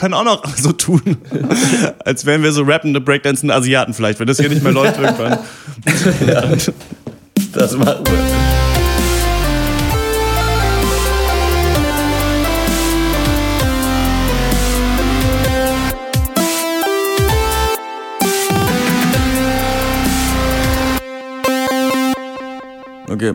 können auch noch so tun, als wären wir so rappende, breakdancende Asiaten vielleicht, wenn das hier nicht mehr läuft irgendwann. ja, das machen wir. Okay.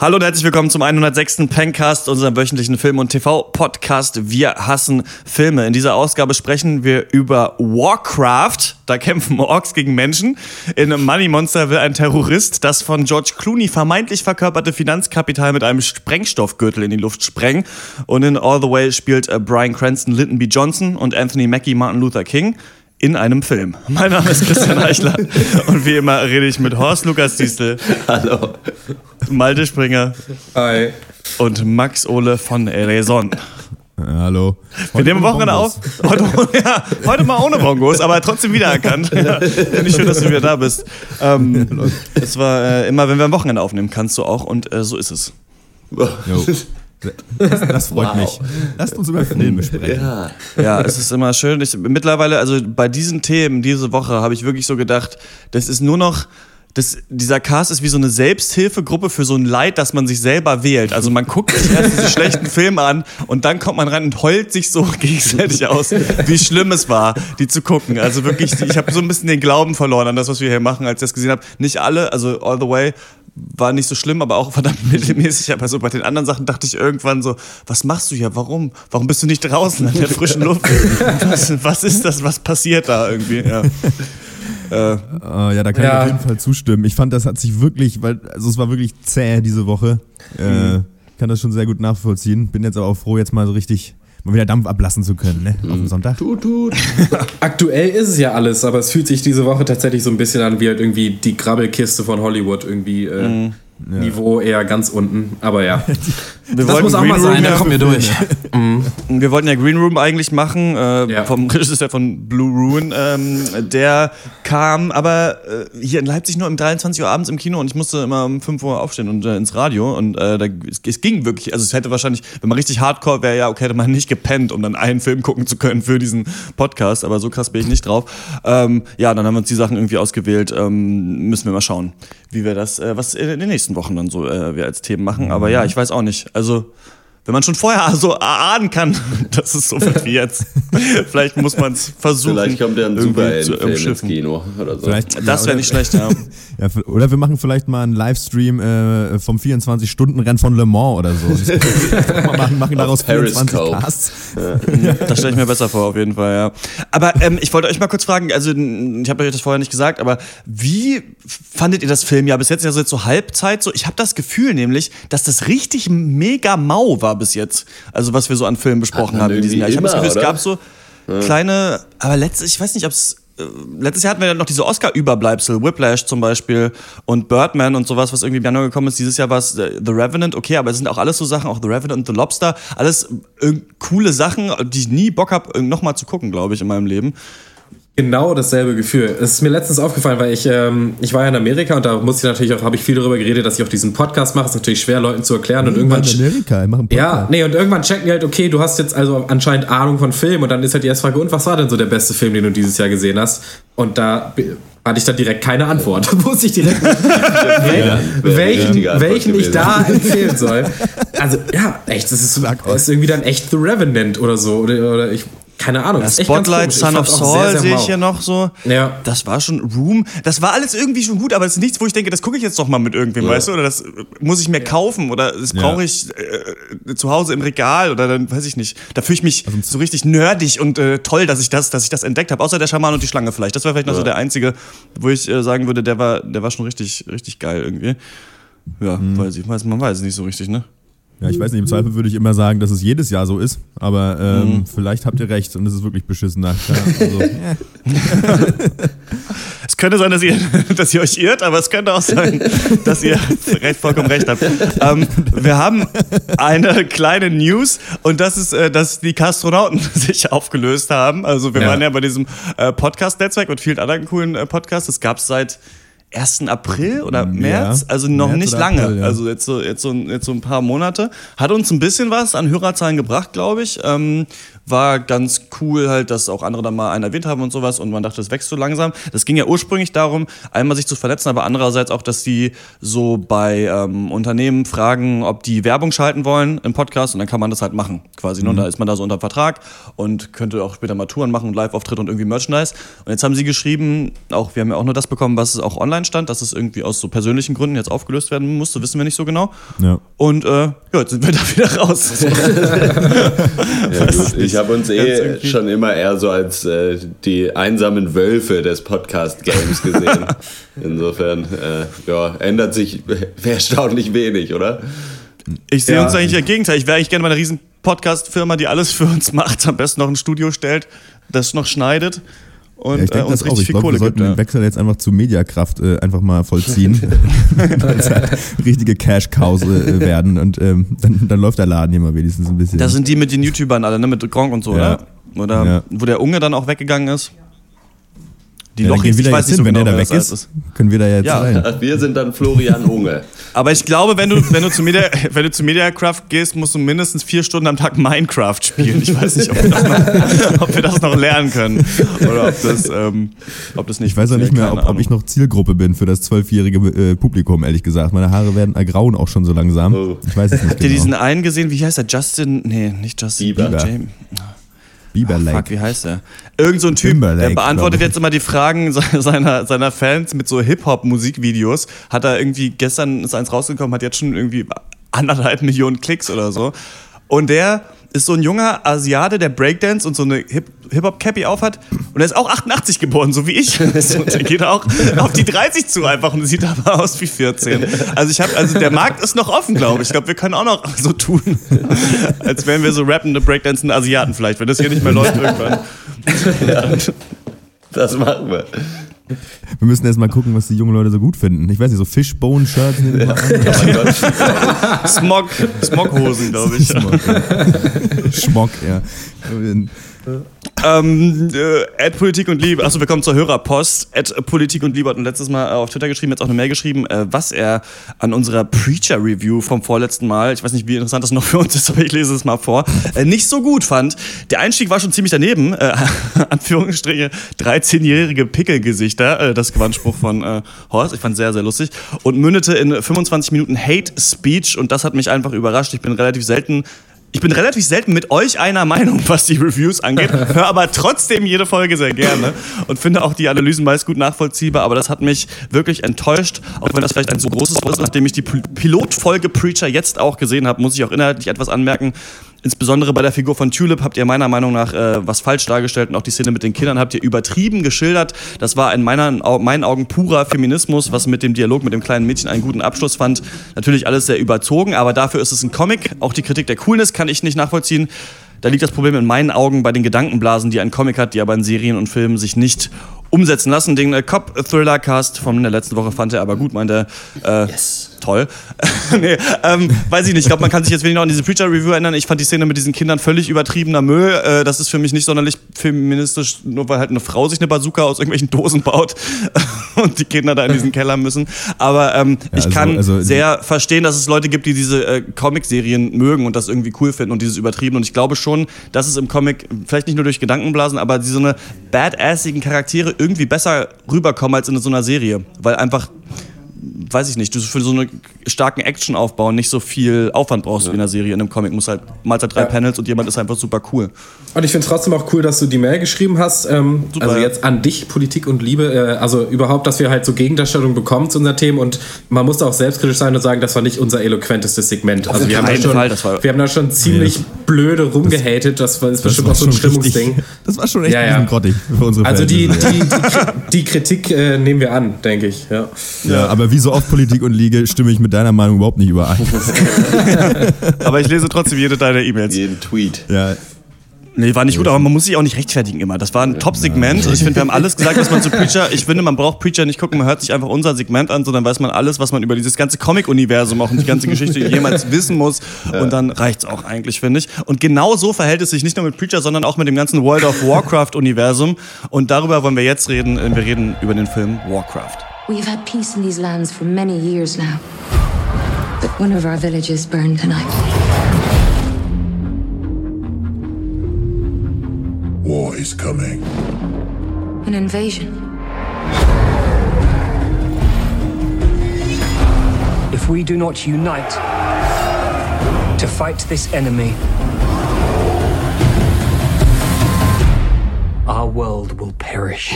Hallo und herzlich willkommen zum 106. Pencast, unserem wöchentlichen Film- und TV-Podcast. Wir hassen Filme. In dieser Ausgabe sprechen wir über Warcraft. Da kämpfen Orks gegen Menschen. In Money Monster will ein Terrorist das von George Clooney vermeintlich verkörperte Finanzkapital mit einem Sprengstoffgürtel in die Luft sprengen. Und in All the Way spielt äh, Brian Cranston Lyndon B. Johnson und Anthony Mackie Martin Luther King in einem Film. Mein Name ist Christian Eichler und wie immer rede ich mit Horst Lukas Diesel. Hallo. Malte Springer. Hi. Und Max Ole von Raison. Hallo. Wir nehmen Wochenende auf. Heute, ja, heute mal ohne Bongos, aber trotzdem wiedererkannt. Ja, Finde ich schön, dass du wieder da bist. Ähm, es war äh, immer, wenn wir am Wochenende aufnehmen, kannst du auch und äh, so ist es. Jo. Das, das freut wow. mich. Lasst uns über Filme sprechen. Ja, ja es ist immer schön. Ich, mittlerweile, also bei diesen Themen diese Woche habe ich wirklich so gedacht, das ist nur noch das, dieser Cast ist wie so eine Selbsthilfegruppe für so ein Leid, das man sich selber wählt. Also man guckt sich erst diese schlechten Filme an und dann kommt man rein und heult sich so gegenseitig aus, wie schlimm es war, die zu gucken. Also wirklich, ich habe so ein bisschen den Glauben verloren an das, was wir hier machen, als ich das gesehen habe. Nicht alle, also All the Way war nicht so schlimm, aber auch verdammt mittelmäßig. Aber so bei den anderen Sachen dachte ich irgendwann so, was machst du hier? Warum? Warum bist du nicht draußen an der frischen Luft? Was, was ist das? Was passiert da irgendwie? Ja. Äh, uh, ja, da kann ja. ich auf jeden Fall zustimmen. Ich fand, das hat sich wirklich, weil, also es war wirklich zäh diese Woche. Äh, mhm. Äh, kann das schon sehr gut nachvollziehen. Bin jetzt aber auch froh, jetzt mal so richtig mal wieder Dampf ablassen zu können, ne? Auf dem mhm. Sonntag. Tut, tut. Aktuell ist es ja alles, aber es fühlt sich diese Woche tatsächlich so ein bisschen an wie halt irgendwie die Grabbelkiste von Hollywood irgendwie. Äh, mhm. Ja. Niveau eher ganz unten, aber ja. Wir das muss auch Green mal sein, da kommen wir durch. Mhm. Wir wollten ja Green Room eigentlich machen, äh, ja. vom Regisseur von Blue Ruin. Ähm, der kam aber äh, hier in Leipzig nur um 23 Uhr abends im Kino und ich musste immer um 5 Uhr aufstehen und äh, ins Radio. Und äh, da, es, es, ging wirklich, also es hätte wahrscheinlich, wenn man richtig hardcore wäre, ja, okay, hätte man nicht gepennt, um dann einen Film gucken zu können für diesen Podcast, aber so krass bin ich nicht drauf. Ähm, ja, dann haben wir uns die Sachen irgendwie ausgewählt. Ähm, müssen wir mal schauen, wie wir das, äh, was in den nächsten Wochen dann so äh, wir als Themen machen. Aber ja, ich weiß auch nicht. Also, wenn man schon vorher so erahnen kann, dass es so wird wie jetzt, vielleicht muss man es versuchen. Vielleicht kommt ja ein Superheldenfilm ins Kino oder so. Vielleicht, das wäre nicht schlecht, ja. ja. Oder wir machen vielleicht mal einen Livestream äh, vom 24-Stunden-Rennen von Le Mans oder so. machen, machen daraus 24 Casts. Ja. Das stelle ich mir besser vor, auf jeden Fall, ja. Aber ähm, ich wollte euch mal kurz fragen, also ich habe euch das vorher nicht gesagt, aber wie fandet ihr das Film? Ja, bis jetzt ja so, jetzt so Halbzeit so. Ich habe das Gefühl nämlich, dass das richtig mega mau war bis jetzt. Also was wir so an Filmen besprochen haben in diesem Jahr. Ich habe das Gefühl, es gab so ja. kleine, aber letztes, ich weiß nicht, ob es äh, letztes Jahr hatten wir ja noch diese Oscar-Überbleibsel, Whiplash zum Beispiel und Birdman und sowas, was irgendwie im Januar gekommen ist. Dieses Jahr war es äh, The Revenant, okay, aber es sind auch alles so Sachen, auch The Revenant und The Lobster, alles äh, coole Sachen, die ich nie Bock habe, nochmal zu gucken, glaube ich, in meinem Leben. Genau dasselbe Gefühl. Es ist mir letztens aufgefallen, weil ich, ähm, ich war ja in Amerika und da musste ich natürlich auch, habe ich viel darüber geredet, dass ich auch diesen Podcast mache. Es ist natürlich schwer, Leuten zu erklären. Und irgendwann. In Amerika, ich mache einen Podcast. Ja, nee, und irgendwann checken die halt, okay, du hast jetzt also anscheinend Ahnung von Film und dann ist halt die erste Frage, und was war denn so der beste Film, den du dieses Jahr gesehen hast? Und da hatte ich dann direkt keine Antwort. Da wusste ich direkt, welchen, welchen ich da empfehlen soll. Also, ja, echt, das ist, ist irgendwie dann echt The Revenant oder so. Oder, oder ich keine Ahnung. Ja, Spotlight, Son of Saul sehe ich hier noch so. Ja. Das war schon Room. Das war alles irgendwie schon gut, aber es ist nichts, wo ich denke, das gucke ich jetzt doch mal mit irgendwem, ja. weißt du? Oder das muss ich mir kaufen oder das brauche ich äh, zu Hause im Regal oder dann weiß ich nicht. Da fühle ich mich also, so richtig nerdig und äh, toll, dass ich das, dass ich das entdeckt habe. Außer der Schaman und die Schlange vielleicht. Das war vielleicht noch so der einzige, wo ich äh, sagen würde, der war, der war schon richtig, richtig geil irgendwie. Ja, mhm. weiß ich, weiß, man weiß es nicht so richtig, ne? Ja, ich weiß nicht, im Zweifel würde ich immer sagen, dass es jedes Jahr so ist, aber ähm, mhm. vielleicht habt ihr recht und es ist wirklich beschissen nach. Also, es könnte sein, dass ihr, dass ihr euch irrt, aber es könnte auch sein, dass ihr recht, vollkommen recht habt. Ähm, wir haben eine kleine News und das ist, äh, dass die Kastronauten sich aufgelöst haben. Also wir ja. waren ja bei diesem äh, Podcast-Netzwerk und vielen anderen coolen äh, Podcasts. Das gab es seit 1. April oder März, ja, also noch März nicht lange, April, ja. also jetzt so, jetzt, so, jetzt so ein paar Monate. Hat uns ein bisschen was an Hörerzahlen gebracht, glaube ich. Ähm, war ganz cool halt, dass auch andere dann mal einen erwähnt haben und sowas und man dachte, das wächst so langsam. Das ging ja ursprünglich darum, einmal sich zu verletzen, aber andererseits auch, dass die so bei ähm, Unternehmen fragen, ob die Werbung schalten wollen im Podcast und dann kann man das halt machen quasi. Ne? Mhm. Und da ist man da so unter Vertrag und könnte auch später mal Touren machen und Live-Auftritte und irgendwie Merchandise. Und jetzt haben sie geschrieben, auch wir haben ja auch nur das bekommen, was auch online stand, dass es irgendwie aus so persönlichen Gründen jetzt aufgelöst werden musste, wissen wir nicht so genau. Ja. Und äh, ja, jetzt sind wir da wieder raus. ja, gut. Ich habe uns eh schon immer eher so als äh, die einsamen Wölfe des Podcast-Games gesehen. Insofern äh, ja, ändert sich erstaunlich wenig, oder? Ich sehe ja. uns eigentlich im Gegenteil. Ich wäre eigentlich gerne mal eine riesen Podcast-Firma, die alles für uns macht, am besten noch ein Studio stellt, das noch schneidet und ja, ich denke äh, das auch. Ich glaube, wir sollten gibt, den Wechsel jetzt einfach zu Mediakraft äh, einfach mal vollziehen. Weil halt richtige Cash-Cows äh, werden und ähm, dann, dann läuft der Laden hier mal wenigstens ein bisschen. Das sind die mit den YouTubern alle, ne? Mit Gronk und so, ja. oder? Oder ja. wo der Unge dann auch weggegangen ist. Die ja, Lochis, ich weiß nicht so wenn genau, der da weg ist, ist, können wir da jetzt ja. rein. Wir sind dann Florian Unge. Aber ich glaube, wenn du, wenn, du zu Media, wenn du zu Mediacraft gehst, musst du mindestens vier Stunden am Tag Minecraft spielen. Ich weiß nicht, ob wir das noch, ob wir das noch lernen können. Oder ob das, ähm, ob das nicht Ich weiß auch nicht mehr, ob, ob, ich noch Zielgruppe bin für das zwölfjährige äh, Publikum, ehrlich gesagt. Meine Haare werden ergrauen auch schon so langsam. Oh. Ich weiß es nicht Habt genau. ihr diesen einen gesehen? Wie heißt der? Justin? Nee, nicht Justin. Bieber. James. Bieber Lake. fuck, wie heißt der? Irgend so ein Typ, Timberlake, der beantwortet jetzt immer die Fragen seiner, seiner Fans mit so Hip-Hop-Musikvideos. Hat er irgendwie, gestern ist eins rausgekommen, hat jetzt schon irgendwie anderthalb Millionen Klicks oder so. Und der ist so ein junger Asiate, der Breakdance und so eine Hip-Hop-Cappy aufhat. Und er ist auch 88 geboren, so wie ich. Und der geht auch auf die 30 zu einfach und sieht aber aus wie 14. Also ich habe, also der Markt ist noch offen, glaube ich. Ich glaube, wir können auch noch so tun, als wären wir so rappende, breakdancende Asiaten vielleicht, wenn das hier nicht mehr läuft irgendwann. Ja, das machen wir. Wir müssen erst mal gucken, was die jungen Leute so gut finden. Ich weiß nicht, so Fishbone-Shirts. Smog, Smoghosen, glaube ich. Smog, ja. Schmock, ja. Ähm, äh, Politik und Liebe, achso, wir kommen zur Hörerpost. Ad Politik und Liebe hat letztes Mal auf Twitter geschrieben, jetzt auch eine Mail geschrieben, äh, was er an unserer Preacher-Review vom vorletzten Mal, ich weiß nicht, wie interessant das noch für uns ist, aber ich lese es mal vor, äh, nicht so gut fand. Der Einstieg war schon ziemlich daneben, äh, Anführungsstriche, 13-jährige Pickelgesichter, äh, das Gewandspruch von äh, Horst, ich fand sehr, sehr lustig, und mündete in 25 Minuten Hate Speech und das hat mich einfach überrascht. Ich bin relativ selten ich bin relativ selten mit euch einer Meinung, was die Reviews angeht, höre aber trotzdem jede Folge sehr gerne und finde auch die Analysen meist gut nachvollziehbar, aber das hat mich wirklich enttäuscht, auch wenn das vielleicht ein so großes Wort ist, nachdem ich die Pilotfolge Preacher jetzt auch gesehen habe, muss ich auch inhaltlich etwas anmerken. Insbesondere bei der Figur von Tulip habt ihr meiner Meinung nach äh, was falsch dargestellt und auch die Szene mit den Kindern habt ihr übertrieben geschildert. Das war in meiner, meinen Augen purer Feminismus, was mit dem Dialog mit dem kleinen Mädchen einen guten Abschluss fand. Natürlich alles sehr überzogen, aber dafür ist es ein Comic. Auch die Kritik der Coolness kann ich nicht nachvollziehen. Da liegt das Problem in meinen Augen bei den Gedankenblasen, die ein Comic hat, die aber in Serien und Filmen sich nicht umsetzen lassen. Den äh, Cop-Thriller-Cast von der letzten Woche fand er aber gut, meinte, äh, yes toll. nee, ähm, weiß ich nicht. Ich glaube, man kann sich jetzt wenig noch an diese Preacher-Review erinnern. Ich fand die Szene mit diesen Kindern völlig übertriebener Müll. Äh, das ist für mich nicht sonderlich feministisch, nur weil halt eine Frau sich eine Bazooka aus irgendwelchen Dosen baut und die Kinder da in diesen Keller müssen. Aber ähm, ja, ich also, kann also, sehr verstehen, dass es Leute gibt, die diese äh, Comic-Serien mögen und das irgendwie cool finden und dieses übertrieben. Und ich glaube schon, dass es im Comic vielleicht nicht nur durch Gedankenblasen, aber die so eine badassigen Charaktere irgendwie besser rüberkommen als in so einer Serie. Weil einfach weiß ich nicht, du für so einen starken Actionaufbau nicht so viel Aufwand brauchst ja. wie in einer Serie. In einem Comic muss halt mal halt drei ja. Panels und jemand ist einfach super cool. Und ich finde trotzdem auch cool, dass du die Mail geschrieben hast. Ähm, super, also jetzt an dich, Politik und Liebe. Äh, also überhaupt, dass wir halt so Gegendarstellungen bekommen zu unseren Themen und man muss auch selbstkritisch sein und sagen, das war nicht unser eloquentestes Segment. Also wir haben, da schon, Fall, wir haben da schon ziemlich ja. blöde rumgehatet. Das war, ist bestimmt auch so ein Stimmungsding. Richtig, das war schon echt ja, ja. grottig für unsere Also die, die, die, die, Kritik äh, nehmen wir an, denke ich. Ja. ja, aber wie so oft Politik und Liege stimme ich mit deiner Meinung überhaupt nicht überein. aber ich lese trotzdem jede deiner E-Mails. Jeden Tweet. Ja. Nee, war nicht gut, aber man muss sich auch nicht rechtfertigen immer. Das war ein Top-Segment. Ich finde, wir haben alles gesagt, was man zu Preacher. Ich finde, man braucht Preacher nicht gucken, man hört sich einfach unser Segment an, sondern weiß man alles, was man über dieses ganze Comic-Universum, auch und die ganze Geschichte jemals wissen muss. Und dann reicht's auch eigentlich, finde ich. Und genau so verhält es sich nicht nur mit Preacher, sondern auch mit dem ganzen World of Warcraft-Universum. Und darüber wollen wir jetzt reden. Wir reden über den Film Warcraft. We've had peace in these lands for many years now. But one of our villages burned tonight. War is coming. An invasion. If we do not unite to fight this enemy, our world will perish.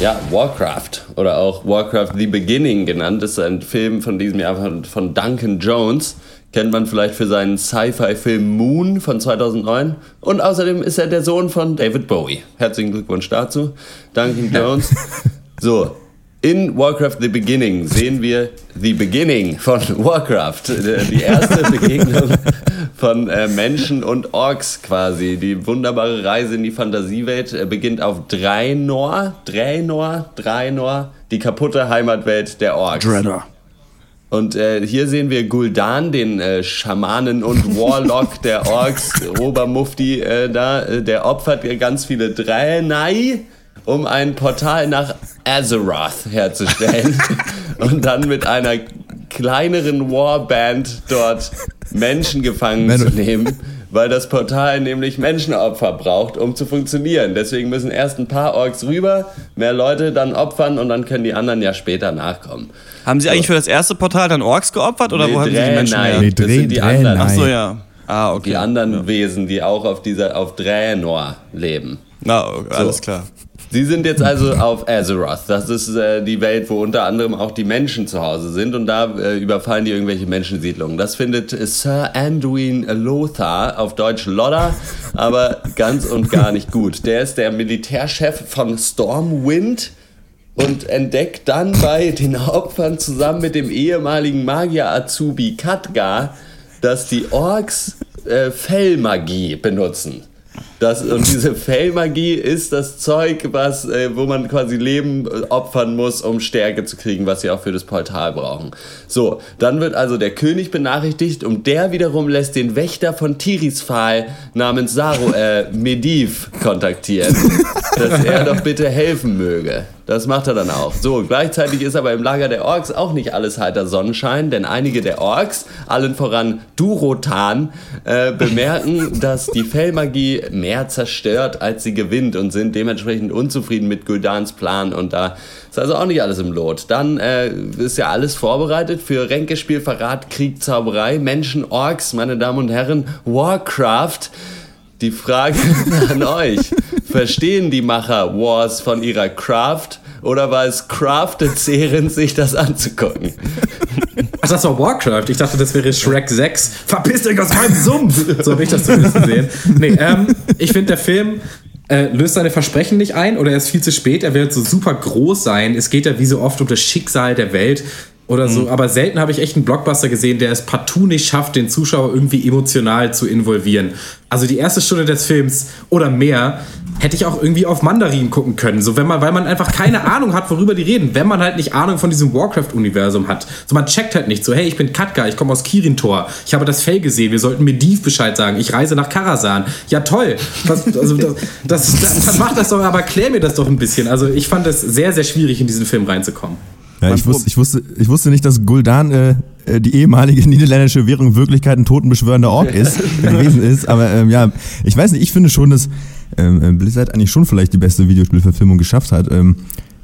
Ja, Warcraft oder auch Warcraft The Beginning genannt, ist ein Film von diesem Jahr von, von Duncan Jones. Kennt man vielleicht für seinen Sci-Fi-Film Moon von 2009. Und außerdem ist er der Sohn von David Bowie. Herzlichen Glückwunsch dazu, Duncan Jones. So, in Warcraft The Beginning sehen wir The Beginning von Warcraft. Äh, die erste Begegnung von äh, Menschen und Orks quasi. Die wunderbare Reise in die Fantasiewelt äh, beginnt auf Draenor, Draenor, Draenor, die kaputte Heimatwelt der Orks. Draenor. Und äh, hier sehen wir Gul'dan, den äh, Schamanen und Warlock der Orks, Obermufti äh, da, der opfert ganz viele Draenei um ein Portal nach Azeroth herzustellen und dann mit einer kleineren Warband dort Menschen gefangen Manu. zu nehmen, weil das Portal nämlich Menschenopfer braucht, um zu funktionieren. Deswegen müssen erst ein paar Orks rüber, mehr Leute dann opfern und dann können die anderen ja später nachkommen. Haben sie so. eigentlich für das erste Portal dann Orks geopfert oder nee, wo haben sie die Menschen her? Nee, das sind die anderen. Ach so, ja. Ah, okay. Die anderen ja. Wesen, die auch auf dieser auf Draenor leben. Na, okay, alles so. klar. Sie sind jetzt also auf Azeroth. Das ist äh, die Welt, wo unter anderem auch die Menschen zu Hause sind und da äh, überfallen die irgendwelche Menschensiedlungen. Das findet Sir Anduin Lothar, auf Deutsch Lodder, aber ganz und gar nicht gut. Der ist der Militärchef von Stormwind und entdeckt dann bei den Opfern zusammen mit dem ehemaligen Magier Azubi Katgar, dass die Orks äh, Fellmagie benutzen. Das, und diese Fellmagie ist das Zeug, was, äh, wo man quasi Leben äh, opfern muss, um Stärke zu kriegen, was sie auch für das Portal brauchen. So, dann wird also der König benachrichtigt und der wiederum lässt den Wächter von Tirisfal namens Saro, äh, Mediv kontaktieren, dass er doch bitte helfen möge. Das macht er dann auch. So, gleichzeitig ist aber im Lager der Orks auch nicht alles heiter Sonnenschein, denn einige der Orks, allen voran Durotan, äh, bemerken, dass die Fellmagie mehr zerstört, als sie gewinnt und sind dementsprechend unzufrieden mit Guldans Plan und da ist also auch nicht alles im Lot. Dann äh, ist ja alles vorbereitet für Ränkespiel, Verrat, Krieg, Zauberei, Menschen, Orks, meine Damen und Herren, Warcraft. Die Frage an euch. Verstehen die Macher Wars von ihrer Craft oder war es crafted zehrend, sich das anzugucken? Ach, das war Warcraft. Ich dachte, das wäre Shrek 6. Verpisst euch aus meinem Sumpf! So habe ich das zumindest gesehen. Nee, ähm, ich finde, der Film äh, löst seine Versprechen nicht ein oder er ist viel zu spät. Er wird so super groß sein. Es geht ja wie so oft um das Schicksal der Welt oder so. Mhm. Aber selten habe ich echt einen Blockbuster gesehen, der es partout nicht schafft, den Zuschauer irgendwie emotional zu involvieren. Also die erste Stunde des Films oder mehr hätte ich auch irgendwie auf Mandarin gucken können. So, wenn man, weil man einfach keine Ahnung hat, worüber die reden. Wenn man halt nicht Ahnung von diesem Warcraft-Universum hat. So, man checkt halt nicht so, hey, ich bin Katka, ich komme aus Kirin-Tor, ich habe das Fell gesehen, wir sollten Mediv Bescheid sagen, ich reise nach Karasan. Ja, toll. Das, also, das, das, das, das macht das doch, aber klär mir das doch ein bisschen. Also, ich fand es sehr, sehr schwierig, in diesen Film reinzukommen. Ja, ich, wusste, ich, wusste, ich wusste nicht, dass Guldan äh, äh, die ehemalige niederländische Währung in Wirklichkeit ein totenbeschwörender Ork ist, gewesen ist. Aber ähm, ja, ich weiß nicht, ich finde schon, dass ähm, äh, Blizzard eigentlich schon vielleicht die beste Videospielverfilmung geschafft hat. Ähm,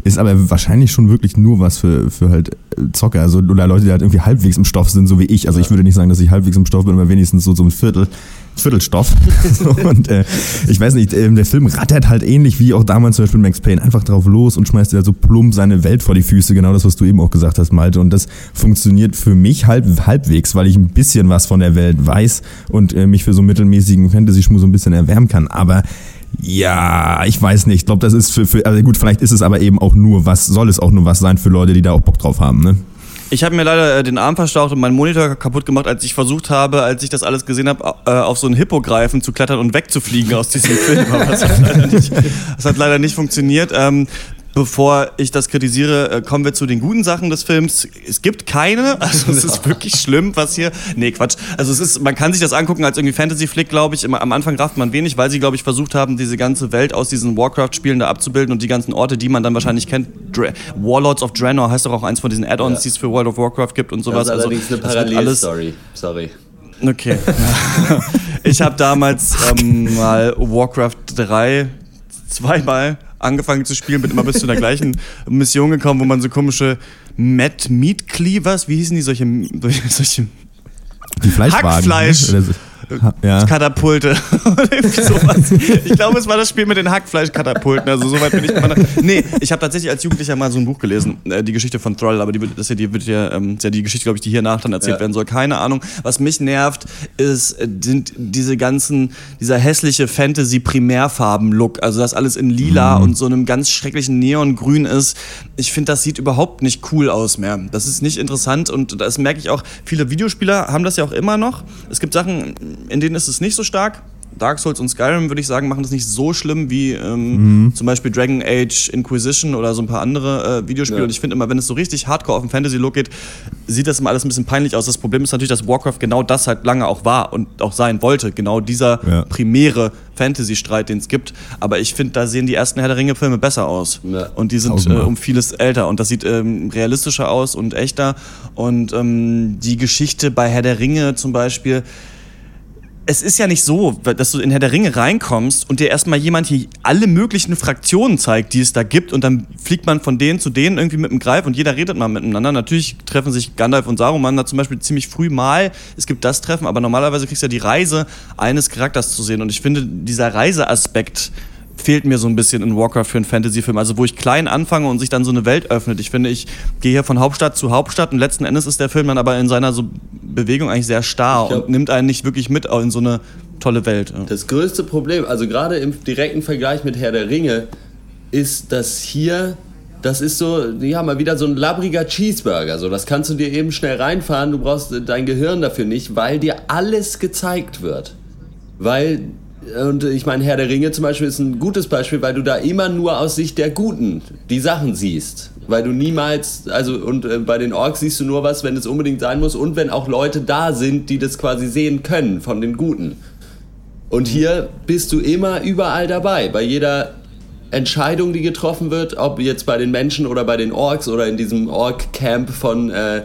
ist aber wahrscheinlich schon wirklich nur was für, für halt äh, Zocker, also oder Leute, die halt irgendwie halbwegs im Stoff sind, so wie ich. Also ich würde nicht sagen, dass ich halbwegs im Stoff bin, aber wenigstens so, so ein Viertel. Viertelstoff. und äh, ich weiß nicht, äh, der Film rattert halt ähnlich wie auch damals zum Beispiel Max Payne einfach drauf los und schmeißt ja so plump seine Welt vor die Füße, genau das, was du eben auch gesagt hast, Malte. Und das funktioniert für mich halb, halbwegs, weil ich ein bisschen was von der Welt weiß und äh, mich für so mittelmäßigen Fantasy-Schmu so ein bisschen erwärmen kann. Aber ja, ich weiß nicht. Ich glaube, das ist für, für, also gut, vielleicht ist es aber eben auch nur was, soll es auch nur was sein für Leute, die da auch Bock drauf haben, ne? Ich habe mir leider äh, den Arm verstaucht und meinen Monitor kaputt gemacht, als ich versucht habe, als ich das alles gesehen habe, äh, auf so einen Hippogreifen zu klettern und wegzufliegen aus diesem Film. Aber das hat leider nicht, hat leider nicht funktioniert. Ähm, Bevor ich das kritisiere, äh, kommen wir zu den guten Sachen des Films. Es gibt keine, also es ist wirklich schlimm, was hier. Nee, Quatsch. Also es ist, man kann sich das angucken als irgendwie Fantasy-Flick, glaube ich. Am Anfang rafft man wenig, weil sie, glaube ich, versucht haben, diese ganze Welt aus diesen Warcraft-Spielen da abzubilden und die ganzen Orte, die man dann wahrscheinlich kennt. Dra Warlords of Draenor heißt doch auch eins von diesen Add-ons, ja. die es für World of Warcraft gibt und sowas. Das ist allerdings also, eine Parallelstory. Sorry. Okay. ich habe damals ähm, mal Warcraft 3 zweimal angefangen zu spielen, bin immer bis zu der gleichen Mission gekommen, wo man so komische Mad Meat Cleavers, wie hießen die, solche, solche die Fleischwagen. Hackfleisch. Ne? Ja. Katapulte. ich glaube, es war das Spiel mit den Hackfleischkatapulten. Also soweit bin ich. Nee, ich habe tatsächlich als Jugendlicher mal so ein Buch gelesen, äh, die Geschichte von Thrall, aber die, das ja, die wird ja, ähm, ja die Geschichte, glaube ich, die hier nach dann erzählt ja. werden soll. Keine Ahnung. Was mich nervt, ist äh, sind diese ganzen, dieser hässliche Fantasy-Primärfarben-Look. Also das alles in lila mhm. und so einem ganz schrecklichen Neongrün ist. Ich finde, das sieht überhaupt nicht cool aus mehr. Das ist nicht interessant und das merke ich auch. Viele Videospieler haben das ja auch immer noch. Es gibt Sachen, in denen ist es nicht so stark. Dark Souls und Skyrim, würde ich sagen, machen das nicht so schlimm wie ähm, mhm. zum Beispiel Dragon Age Inquisition oder so ein paar andere äh, Videospiele. Ja. Und ich finde immer, wenn es so richtig hardcore auf den Fantasy-Look geht, sieht das immer alles ein bisschen peinlich aus. Das Problem ist natürlich, dass Warcraft genau das halt lange auch war und auch sein wollte. Genau dieser ja. primäre Fantasy-Streit, den es gibt. Aber ich finde, da sehen die ersten Herr der Ringe-Filme besser aus. Ja. Und die sind äh, um vieles älter. Und das sieht ähm, realistischer aus und echter. Und ähm, die Geschichte bei Herr der Ringe zum Beispiel es ist ja nicht so, dass du in Herr der Ringe reinkommst und dir erstmal jemand hier alle möglichen Fraktionen zeigt, die es da gibt und dann fliegt man von denen zu denen irgendwie mit dem Greif und jeder redet mal miteinander. Natürlich treffen sich Gandalf und Saruman da zum Beispiel ziemlich früh mal. Es gibt das Treffen, aber normalerweise kriegst du ja die Reise eines Charakters zu sehen und ich finde, dieser Reiseaspekt fehlt mir so ein bisschen in Warcraft für einen Fantasy-Film. Also wo ich klein anfange und sich dann so eine Welt öffnet. Ich finde, ich gehe hier von Hauptstadt zu Hauptstadt und letzten Endes ist der Film dann aber in seiner so Bewegung eigentlich sehr starr glaub, und nimmt einen nicht wirklich mit in so eine tolle Welt. Das größte Problem, also gerade im direkten Vergleich mit Herr der Ringe, ist, dass hier das ist so, ja, mal wieder so ein labbriger Cheeseburger. So, das kannst du dir eben schnell reinfahren. Du brauchst dein Gehirn dafür nicht, weil dir alles gezeigt wird. Weil und ich meine, Herr der Ringe zum Beispiel ist ein gutes Beispiel, weil du da immer nur aus Sicht der Guten die Sachen siehst. Weil du niemals, also und äh, bei den Orks siehst du nur was, wenn es unbedingt sein muss und wenn auch Leute da sind, die das quasi sehen können von den Guten. Und hier bist du immer überall dabei, bei jeder Entscheidung, die getroffen wird, ob jetzt bei den Menschen oder bei den Orks oder in diesem Ork-Camp von äh, äh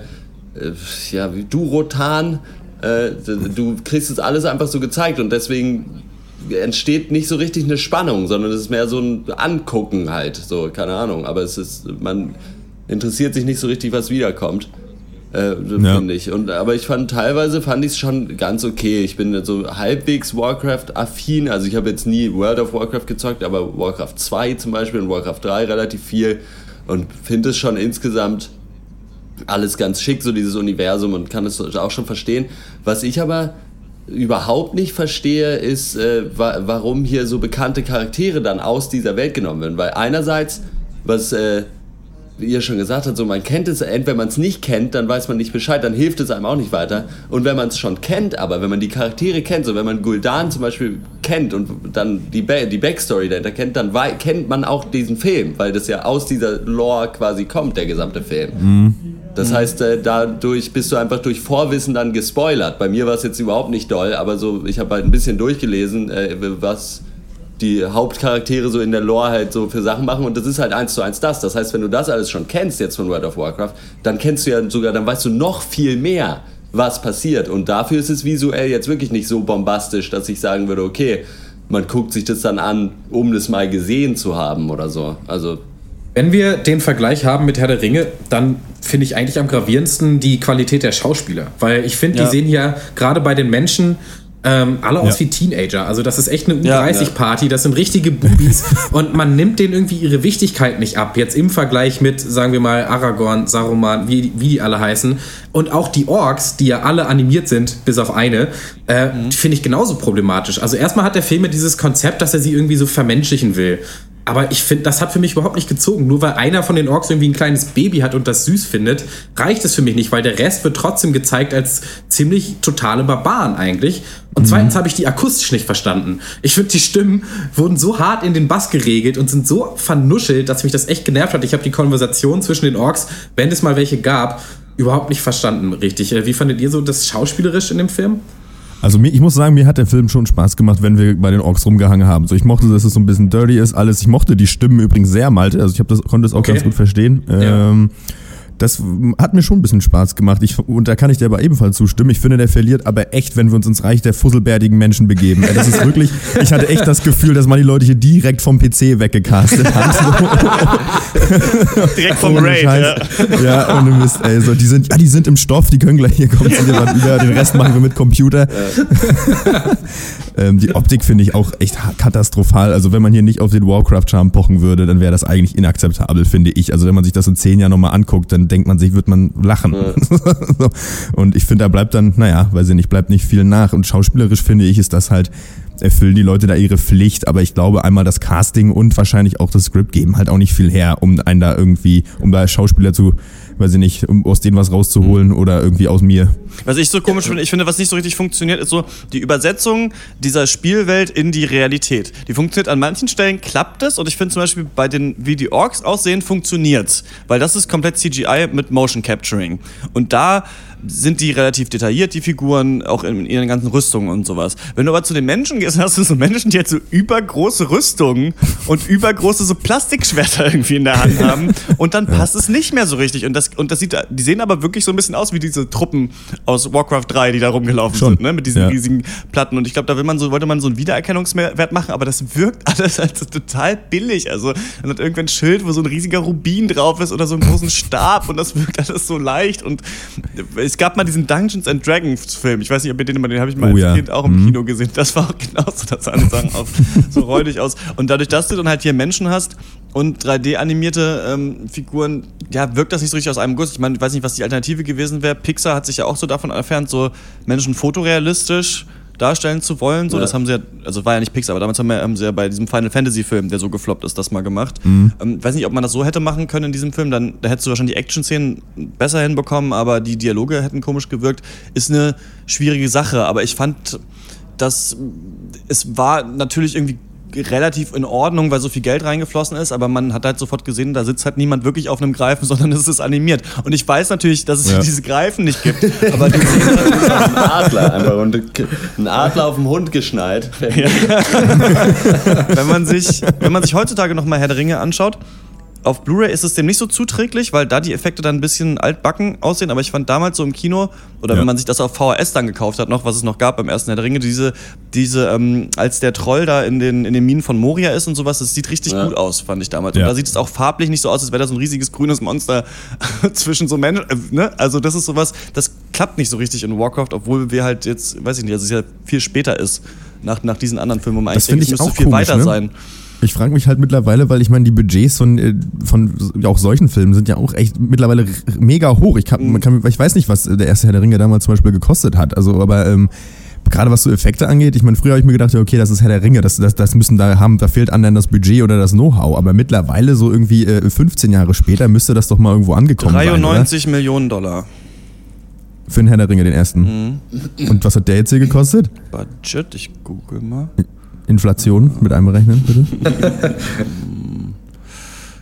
ja, Durotan. Äh, du kriegst es alles einfach so gezeigt und deswegen entsteht nicht so richtig eine Spannung, sondern es ist mehr so ein Angucken halt, so, keine Ahnung. Aber es ist, man interessiert sich nicht so richtig, was wiederkommt. Äh, ja. finde ich. Und, aber ich fand teilweise fand ich es schon ganz okay. Ich bin so halbwegs Warcraft-affin. Also ich habe jetzt nie World of Warcraft gezockt, aber Warcraft 2 zum Beispiel und Warcraft 3 relativ viel. Und finde es schon insgesamt alles ganz schick, so dieses Universum und kann es auch schon verstehen. Was ich aber überhaupt nicht verstehe, ist, äh, wa warum hier so bekannte Charaktere dann aus dieser Welt genommen werden. Weil einerseits, was äh, ihr schon gesagt habt, so man kennt es, wenn man es nicht kennt, dann weiß man nicht Bescheid, dann hilft es einem auch nicht weiter. Und wenn man es schon kennt, aber wenn man die Charaktere kennt, so wenn man Guldan zum Beispiel kennt und dann die, ba die Backstory dahinter kennt, dann kennt man auch diesen Film, weil das ja aus dieser Lore quasi kommt, der gesamte Film. Mhm. Das heißt, äh, dadurch bist du einfach durch Vorwissen dann gespoilert. Bei mir war es jetzt überhaupt nicht doll, aber so, ich habe halt ein bisschen durchgelesen, äh, was die Hauptcharaktere so in der Lore halt so für Sachen machen und das ist halt eins zu eins das. Das heißt, wenn du das alles schon kennst jetzt von World of Warcraft, dann kennst du ja sogar, dann weißt du noch viel mehr, was passiert. Und dafür ist es visuell jetzt wirklich nicht so bombastisch, dass ich sagen würde, okay, man guckt sich das dann an, um das mal gesehen zu haben oder so. Also wenn wir den Vergleich haben mit Herr der Ringe, dann finde ich eigentlich am gravierendsten die Qualität der Schauspieler. Weil ich finde, ja. die sehen ja gerade bei den Menschen ähm, alle aus ja. wie Teenager. Also das ist echt eine U30-Party, das sind richtige Bubis und man nimmt denen irgendwie ihre Wichtigkeit nicht ab. Jetzt im Vergleich mit, sagen wir mal, Aragorn, Saruman, wie, wie die alle heißen. Und auch die Orks, die ja alle animiert sind, bis auf eine, äh, mhm. finde ich genauso problematisch. Also erstmal hat der Film ja dieses Konzept, dass er sie irgendwie so vermenschlichen will. Aber ich finde, das hat für mich überhaupt nicht gezogen. Nur weil einer von den Orks irgendwie ein kleines Baby hat und das süß findet, reicht es für mich nicht, weil der Rest wird trotzdem gezeigt als ziemlich totale Barbaren eigentlich. Und mhm. zweitens habe ich die akustisch nicht verstanden. Ich finde, die Stimmen wurden so hart in den Bass geregelt und sind so vernuschelt, dass mich das echt genervt hat. Ich habe die Konversation zwischen den Orks, wenn es mal welche gab, überhaupt nicht verstanden, richtig. Wie fandet ihr so das schauspielerisch in dem Film? Also ich muss sagen, mir hat der Film schon Spaß gemacht, wenn wir bei den Orks rumgehangen haben. So, ich mochte, dass es so ein bisschen dirty ist, alles. Ich mochte die Stimmen übrigens sehr, Malte. Also ich das, konnte es auch okay. ganz gut verstehen. Ja. Ähm, das hat mir schon ein bisschen Spaß gemacht. Ich, und da kann ich dir aber ebenfalls zustimmen. Ich finde, der verliert aber echt, wenn wir uns ins Reich der fusselbärtigen Menschen begeben. Das ist wirklich, ich hatte echt das Gefühl, dass man die Leute hier direkt vom PC weggecastet hat. direkt vom Raid, ja. Ja, ohne Mist, ey. So, die sind, ja, die sind im Stoff, die können gleich hier kommen dir über, den Rest machen wir mit Computer. ähm, die Optik finde ich auch echt katastrophal. Also wenn man hier nicht auf den Warcraft-Charme pochen würde, dann wäre das eigentlich inakzeptabel, finde ich. Also wenn man sich das in zehn Jahren nochmal anguckt, dann denkt man sich, wird man lachen. Ja. und ich finde, da bleibt dann, naja, weiß ich nicht, bleibt nicht viel nach. Und schauspielerisch finde ich, ist das halt, erfüllen die Leute da ihre Pflicht, aber ich glaube einmal das Casting und wahrscheinlich auch das Skript geben halt auch nicht viel her, um einen da irgendwie, um da Schauspieler zu weiß ich nicht, um aus denen was rauszuholen oder irgendwie aus mir. Was ich so komisch finde, ich finde, was nicht so richtig funktioniert, ist so die Übersetzung dieser Spielwelt in die Realität. Die funktioniert an manchen Stellen, klappt es und ich finde zum Beispiel bei den, wie die Orks aussehen, funktioniert's. Weil das ist komplett CGI mit Motion Capturing. Und da sind die relativ detailliert, die Figuren, auch in ihren ganzen Rüstungen und sowas. Wenn du aber zu den Menschen gehst, hast du so Menschen, die halt so übergroße Rüstungen und übergroße so Plastikschwerter irgendwie in der Hand haben und dann passt es nicht mehr so richtig. Und das, und das sieht, die sehen aber wirklich so ein bisschen aus wie diese Truppen aus Warcraft 3, die da rumgelaufen Schon. sind, ne? mit diesen ja. riesigen Platten. Und ich glaube, da will man so, wollte man so einen Wiedererkennungswert machen, aber das wirkt alles als total billig. Also man hat irgendwann ein Schild, wo so ein riesiger Rubin drauf ist oder so einen großen Stab und das wirkt alles so leicht und es gab mal diesen Dungeons and Dragons Film. Ich weiß nicht, ob ihr den, den habe ich mal oh, als ja. Kind auch im mhm. Kino gesehen. Das war auch genauso, das sah Sachen auch so räudig aus. Und dadurch, dass du dann halt hier Menschen hast und 3D-animierte ähm, Figuren, ja, wirkt das nicht so richtig aus einem Guss. Ich meine, ich weiß nicht, was die Alternative gewesen wäre. Pixar hat sich ja auch so davon entfernt, so Menschen fotorealistisch darstellen zu wollen. So, ja. das haben sie ja, also war ja nicht Pixar, aber damals haben, wir, haben sie ja bei diesem Final Fantasy Film, der so gefloppt ist, das mal gemacht. Mhm. Ähm, weiß nicht, ob man das so hätte machen können in diesem Film, dann da hättest du wahrscheinlich die Action-Szenen besser hinbekommen, aber die Dialoge hätten komisch gewirkt. Ist eine schwierige Sache, aber ich fand, dass es war natürlich irgendwie relativ in Ordnung, weil so viel Geld reingeflossen ist, aber man hat halt sofort gesehen, da sitzt halt niemand wirklich auf einem Greifen, sondern es ist animiert. Und ich weiß natürlich, dass es ja. diese Greifen nicht gibt, aber die ein Adler einfach und ein Adler auf dem Hund geschnallt. Ja. wenn man sich, wenn man sich heutzutage noch mal Herr der Ringe anschaut, auf Blu-ray ist es dem nicht so zuträglich, weil da die Effekte dann ein bisschen altbacken aussehen. Aber ich fand damals so im Kino, oder ja. wenn man sich das auf VHS dann gekauft hat, noch, was es noch gab beim ersten Herr der Ringe, diese, diese ähm, als der Troll da in den, in den Minen von Moria ist und sowas, das sieht richtig ja. gut aus, fand ich damals. Ja. Und da sieht es auch farblich nicht so aus, als wäre da so ein riesiges grünes Monster zwischen so Menschen. Äh, ne? Also, das ist sowas, das klappt nicht so richtig in Warcraft, obwohl wir halt jetzt, weiß ich nicht, dass es ja viel später ist, nach, nach diesen anderen Filmen, wo man eigentlich denkt, es müsste viel komisch, weiter ne? sein. Ich frage mich halt mittlerweile, weil ich meine, die Budgets von, äh, von auch solchen Filmen sind ja auch echt mittlerweile mega hoch. Ich, kann, kann, ich weiß nicht, was der erste Herr der Ringe damals zum Beispiel gekostet hat. Also, aber ähm, gerade was so Effekte angeht, ich meine, früher habe ich mir gedacht, okay, das ist Herr der Ringe, das, das, das müssen da haben, da fehlt anderen das Budget oder das Know-how. Aber mittlerweile, so irgendwie äh, 15 Jahre später, müsste das doch mal irgendwo angekommen 93 sein. 93 Millionen Dollar. Für den Herr der Ringe, den ersten. Mhm. Und was hat der jetzt hier gekostet? Budget, ich google mal. Inflation mit einberechnen, bitte?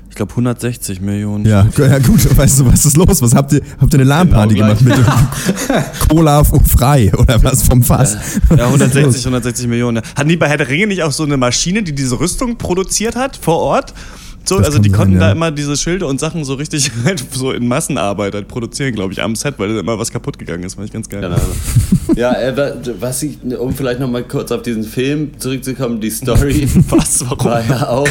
Ich glaube 160 Millionen. Ja, ja, gut, weißt du, was ist los? Was habt ihr? Habt ihr eine LAN-Party genau gemacht mit Cola frei oder was vom Fass? Ja, 160, 160 Millionen. Hatten die bei Herr der Ringe nicht auch so eine Maschine, die diese Rüstung produziert hat vor Ort? So, also die konnten sein, ja. da immer diese Schilde und Sachen so richtig halt so in Massenarbeit halt produzieren, glaube ich, am Set, weil da immer was kaputt gegangen ist. Fand ich ganz geil. Genau. ja, äh, was ich, um vielleicht nochmal kurz auf diesen Film zurückzukommen, die Story was, warum? war ja auch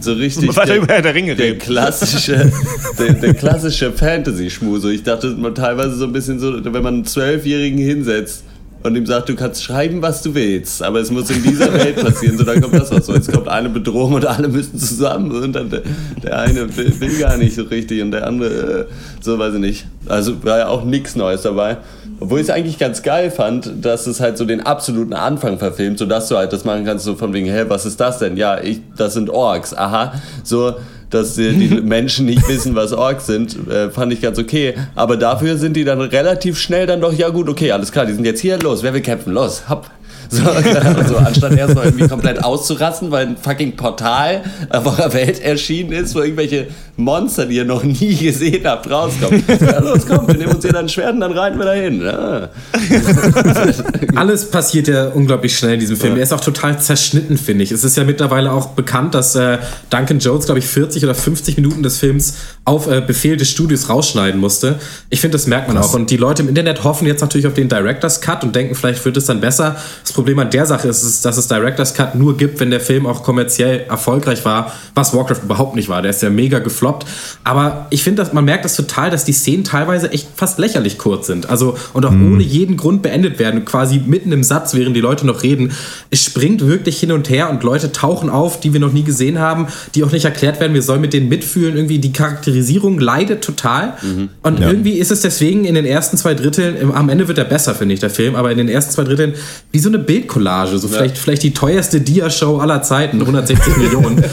so richtig der, über der, Ringe der klassische, der, der klassische Fantasy-Schmu. So, ich dachte man teilweise so ein bisschen so, wenn man einen Zwölfjährigen hinsetzt und ihm sagt, du kannst schreiben, was du willst, aber es muss in dieser Welt passieren, so dann kommt das auch so. Jetzt kommt eine Bedrohung und alle müssen zusammen und dann der, der eine will, will, gar nicht so richtig und der andere, äh, so weiß ich nicht. Also war ja auch nichts Neues dabei. Obwohl ich es eigentlich ganz geil fand, dass es halt so den absoluten Anfang verfilmt, sodass du halt das machen kannst, so von wegen, hä, was ist das denn? Ja, ich, das sind Orks, aha. So, dass die, die Menschen nicht wissen, was Orks sind, äh, fand ich ganz okay. Aber dafür sind die dann relativ schnell dann doch, ja gut, okay, alles klar, die sind jetzt hier, los, wer will kämpfen, los, hopp. So, also anstatt erst noch irgendwie komplett auszurasten, weil ein fucking Portal auf eurer Welt erschienen ist, wo irgendwelche Monster, die ihr noch nie gesehen habt, rauskommen. Ja, los, komm, wir nehmen uns hier dann Schwert und dann reiten wir dahin. Ja. Alles passiert ja unglaublich schnell in diesem Film. Er ist auch total zerschnitten, finde ich. Es ist ja mittlerweile auch bekannt, dass äh, Duncan Jones, glaube ich, 40 oder 50 Minuten des Films auf äh, Befehl des Studios rausschneiden musste. Ich finde, das merkt man Krass. auch. Und die Leute im Internet hoffen jetzt natürlich auf den Director's Cut und denken, vielleicht wird es dann besser. Das Problem an der Sache ist, dass es Director's Cut nur gibt, wenn der Film auch kommerziell erfolgreich war, was Warcraft überhaupt nicht war. Der ist ja mega gefloppt. Aber ich finde, man merkt das total, dass die Szenen teilweise echt fast lächerlich kurz sind. Also und auch mhm. ohne jeden Grund beendet werden, quasi mitten im Satz, während die Leute noch reden. Es springt wirklich hin und her und Leute tauchen auf, die wir noch nie gesehen haben, die auch nicht erklärt werden. Wir sollen mit denen mitfühlen. Irgendwie die Charakterisierung leidet total. Mhm. Und ja. irgendwie ist es deswegen in den ersten zwei Dritteln, am Ende wird er besser, finde ich, der Film, aber in den ersten zwei Dritteln wie so eine Bildcollage. So ja. vielleicht, vielleicht die teuerste Dia-Show aller Zeiten, 160 Millionen.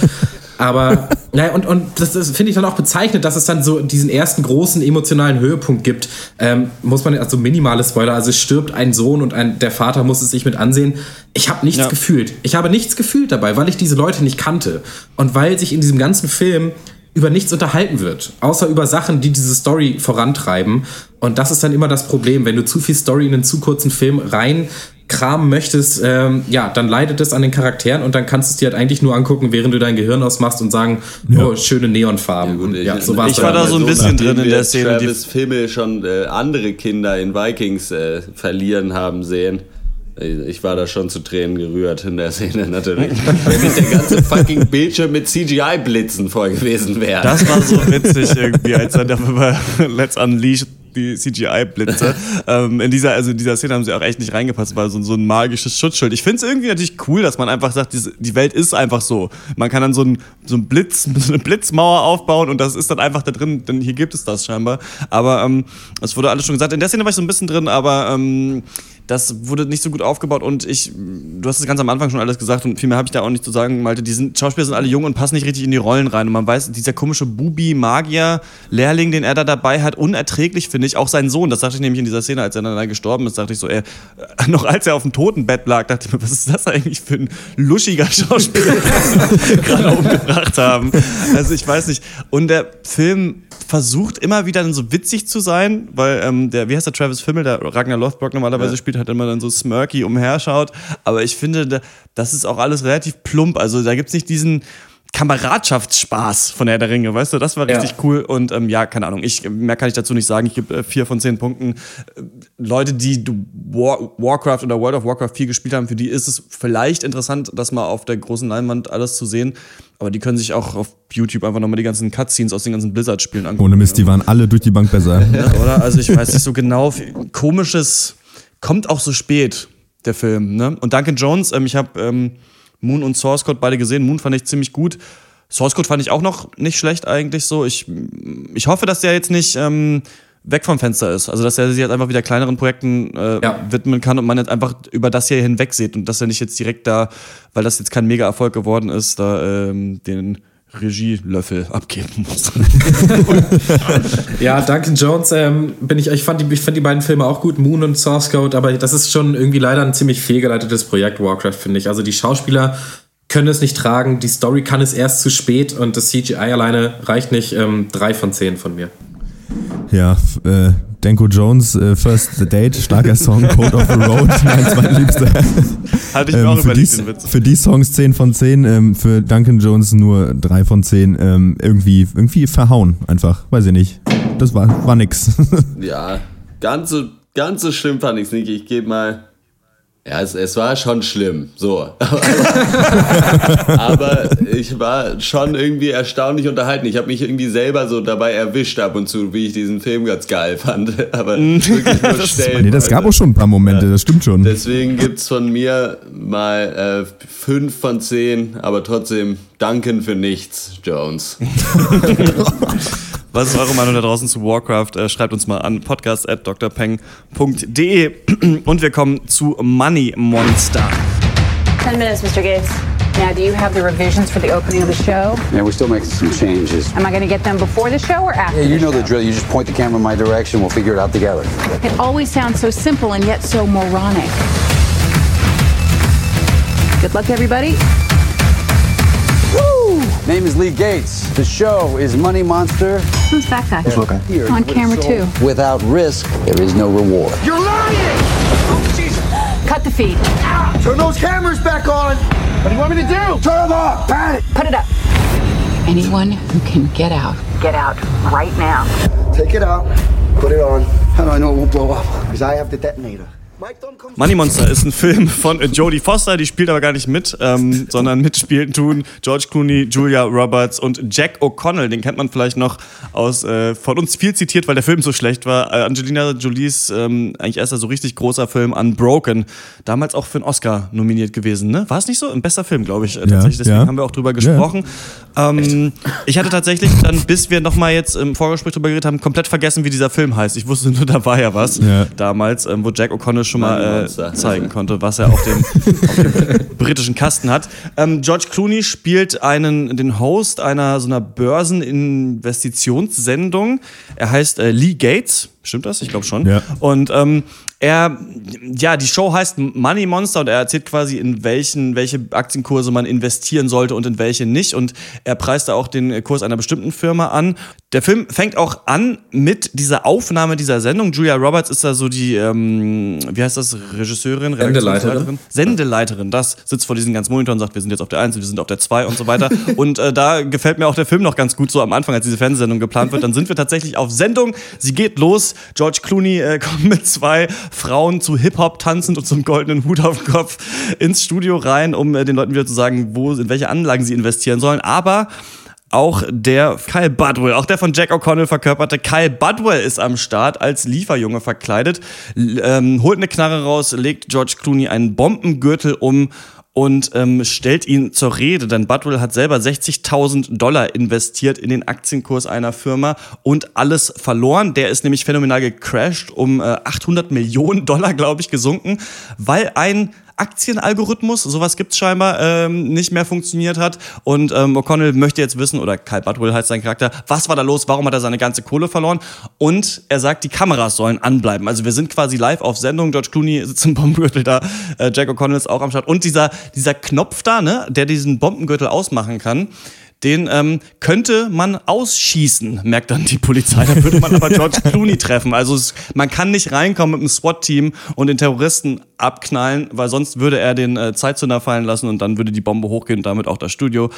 Aber, naja, und, und das, das finde ich dann auch bezeichnet, dass es dann so diesen ersten großen emotionalen Höhepunkt gibt. Ähm, muss man, also minimale Spoiler, also es stirbt ein Sohn und ein, der Vater muss es sich mit ansehen. Ich habe nichts ja. gefühlt. Ich habe nichts gefühlt dabei, weil ich diese Leute nicht kannte. Und weil sich in diesem ganzen Film über nichts unterhalten wird, außer über Sachen, die diese Story vorantreiben. Und das ist dann immer das Problem, wenn du zu viel Story in einen zu kurzen Film rein kramen möchtest, ähm, ja, dann leidet es an den Charakteren und dann kannst du es dir halt eigentlich nur angucken, während du dein Gehirn ausmachst und sagen, ja. oh, schöne Neonfarben. Ja, gut, ich, ja, so ich war da so ein bisschen drin in der Szene. Travis Fimmel schon äh, andere Kinder in Vikings äh, verlieren haben sehen. Ich war da schon zu Tränen gerührt in der Szene natürlich. Wenn nicht der ganze fucking Bildschirm mit CGI-Blitzen voll gewesen wäre. Das war so witzig irgendwie, als er darüber Let's Unleash die CGI-Blitze. ähm, in dieser, also in dieser Szene haben sie auch echt nicht reingepasst, weil so, so ein magisches Schutzschild. Ich finde es irgendwie natürlich cool, dass man einfach sagt, die Welt ist einfach so. Man kann dann so ein, so ein Blitz, so eine Blitzmauer aufbauen und das ist dann einfach da drin, denn hier gibt es das scheinbar. Aber ähm, es wurde alles schon gesagt. In der Szene war ich so ein bisschen drin, aber ähm, das wurde nicht so gut aufgebaut und ich, du hast es ganz am Anfang schon alles gesagt und viel mehr habe ich da auch nicht zu sagen, Malte. Die sind, Schauspieler sind alle jung und passen nicht richtig in die Rollen rein. Und man weiß, dieser komische Bubi-Magier-Lehrling, den er da dabei hat, unerträglich finde ich. Auch sein Sohn, das sagte ich nämlich in dieser Szene, als er dann gestorben ist, dachte ich so, ey, noch als er auf dem Totenbett lag, dachte ich mir, was ist das eigentlich für ein luschiger Schauspieler, den gerade umgebracht haben. Also ich weiß nicht. Und der Film versucht immer wieder dann so witzig zu sein, weil ähm, der, wie heißt der Travis Fimmel, der Ragnar Lothbrok normalerweise ja. spielt, hat immer dann so smirky umherschaut. Aber ich finde, das ist auch alles relativ plump. Also da gibt es nicht diesen Kameradschaftsspaß von Herr der Ringe, weißt du, das war richtig ja. cool und ähm, ja, keine Ahnung, ich, mehr kann ich dazu nicht sagen, ich gebe äh, vier von zehn Punkten. Äh, Leute, die War, Warcraft oder World of Warcraft viel gespielt haben, für die ist es vielleicht interessant, das mal auf der großen Leinwand alles zu sehen, aber die können sich auch auf YouTube einfach nochmal die ganzen Cutscenes aus den ganzen Blizzard-Spielen angucken. Ohne Mist, die waren alle durch die Bank besser. ja, oder? Also ich weiß nicht so genau, komisches kommt auch so spät, der Film, ne? Und Duncan Jones, ähm, ich habe... Ähm, Moon und Source Code beide gesehen. Moon fand ich ziemlich gut. Source Code fand ich auch noch nicht schlecht eigentlich so. Ich, ich hoffe, dass der jetzt nicht ähm, weg vom Fenster ist. Also dass er sich jetzt einfach wieder kleineren Projekten äh, ja. widmen kann und man jetzt einfach über das hier hinweg sieht und dass er nicht jetzt direkt da, weil das jetzt kein Mega-Erfolg geworden ist, da ähm, den Regielöffel abgeben muss. ja, Duncan Jones, ähm, bin ich, ich fand, die, ich fand die beiden Filme auch gut, Moon und Source Code, aber das ist schon irgendwie leider ein ziemlich fehlgeleitetes Projekt, Warcraft, finde ich. Also die Schauspieler können es nicht tragen, die Story kann es erst zu spät und das CGI alleine reicht nicht. Ähm, drei von zehn von mir. Ja, äh, Denko Jones, äh, First Date, starker Song, Code of the Road, mein zweitliebster. Hatte ich mir ähm, auch überlegt, die, den Witz. Für die Songs 10 von 10, ähm, für Duncan Jones nur 3 von 10. Ähm, irgendwie, irgendwie verhauen, einfach. Weiß ich nicht. Das war, war nix. ja, ganz so, ganz so schlimm fand ich es nicht. Ich gebe mal ja, es, es war schon schlimm, so. Aber ich war schon irgendwie erstaunlich unterhalten. Ich habe mich irgendwie selber so dabei erwischt ab und zu, wie ich diesen Film ganz geil fand. Aber wirklich nur Stellen. Nee, das gab auch schon ein paar Momente, ja. das stimmt schon. Deswegen gibt es von mir mal äh, fünf von zehn, aber trotzdem danken für nichts, Jones. Was ist eure Meinung da draußen zu Warcraft? Äh, schreibt uns mal an podcast.drpeng.de und wir kommen zu Money Monster. 10 minutes, Mr. Gates. Now, do you have the revisions for the opening of the show? Yeah, we're still making some changes. Am I going to get them before the show or after? Yeah, you know the, the drill. You just point the camera in my direction. We'll figure it out together. It always sounds so simple and yet so moronic. Good luck, everybody. Woo! Name is Lee Gates. The show is Money Monster. Who's that guy? Who's looking? Here, On camera, too. Without risk, there is no reward. You're lying! Oh, Jesus! Cut the feed. Turn those cameras back on! What do you want me to do? Turn them off! Pat it! Put it up. Anyone who can get out, get out right now. Take it out. Put it on. How do I know it won't blow up? Because I have the detonator. Money Monster ist ein Film von Jodie Foster, die spielt aber gar nicht mit, ähm, sondern mitspielten tun George Clooney, Julia Roberts und Jack O'Connell. Den kennt man vielleicht noch aus äh, von uns viel zitiert, weil der Film so schlecht war. Äh, Angelina Jolies ähm, eigentlich erster so richtig großer Film Unbroken, damals auch für einen Oscar nominiert gewesen. Ne? War es nicht so? Ein bester Film, glaube ich. Äh, tatsächlich. Deswegen ja. haben wir auch drüber gesprochen. Ja. Ähm, ich hatte tatsächlich dann, bis wir nochmal jetzt im Vorgespräch drüber geredet haben, komplett vergessen, wie dieser Film heißt. Ich wusste nur, da war ja was ja. damals, ähm, wo Jack O'Connell schon mal äh, zeigen konnte, was er auf dem, auf dem britischen Kasten hat. Ähm, George Clooney spielt einen, den Host einer so einer Börseninvestitionssendung. Er heißt äh, Lee Gates. Stimmt das? Ich glaube schon. Ja. Und ähm, er, ja, die Show heißt Money Monster und er erzählt quasi, in welchen, welche Aktienkurse man investieren sollte und in welche nicht. Und er preist da auch den Kurs einer bestimmten Firma an. Der Film fängt auch an mit dieser Aufnahme dieser Sendung. Julia Roberts ist da so die, ähm, wie heißt das, Regisseurin? Sendeleiterin. Sendeleiterin, das sitzt vor diesen ganzen Monitoren und sagt, wir sind jetzt auf der 1, wir sind auf der 2 und so weiter. und äh, da gefällt mir auch der Film noch ganz gut so am Anfang, als diese Fernsehsendung geplant wird. Dann sind wir tatsächlich auf Sendung. Sie geht los. George Clooney äh, kommt mit zwei Frauen zu Hip-Hop tanzend und zum goldenen Hut auf dem Kopf ins Studio rein, um äh, den Leuten wieder zu sagen, wo, in welche Anlagen sie investieren sollen. Aber auch der Kyle Budwell, auch der von Jack O'Connell verkörperte Kyle Budwell ist am Start als Lieferjunge verkleidet, ähm, holt eine Knarre raus, legt George Clooney einen Bombengürtel um und ähm, stellt ihn zur Rede, denn Budwell hat selber 60.000 Dollar investiert in den Aktienkurs einer Firma und alles verloren. Der ist nämlich phänomenal gecrashed, um äh, 800 Millionen Dollar, glaube ich, gesunken, weil ein Aktienalgorithmus, sowas gibt's scheinbar, ähm, nicht mehr funktioniert hat. Und ähm, O'Connell möchte jetzt wissen, oder Kyle Budwell heißt sein Charakter, was war da los, warum hat er seine ganze Kohle verloren? Und er sagt, die Kameras sollen anbleiben. Also wir sind quasi live auf Sendung, George Clooney sitzt im Bombengürtel da, äh, Jack O'Connell ist auch am Start. Und dieser, dieser Knopf da, ne, der diesen Bombengürtel ausmachen kann, den ähm, könnte man ausschießen, merkt dann die Polizei. Da würde man aber George Clooney treffen. Also es, man kann nicht reinkommen mit einem SWAT-Team und den Terroristen abknallen, weil sonst würde er den äh, Zeitzünder fallen lassen und dann würde die Bombe hochgehen und damit auch das Studio.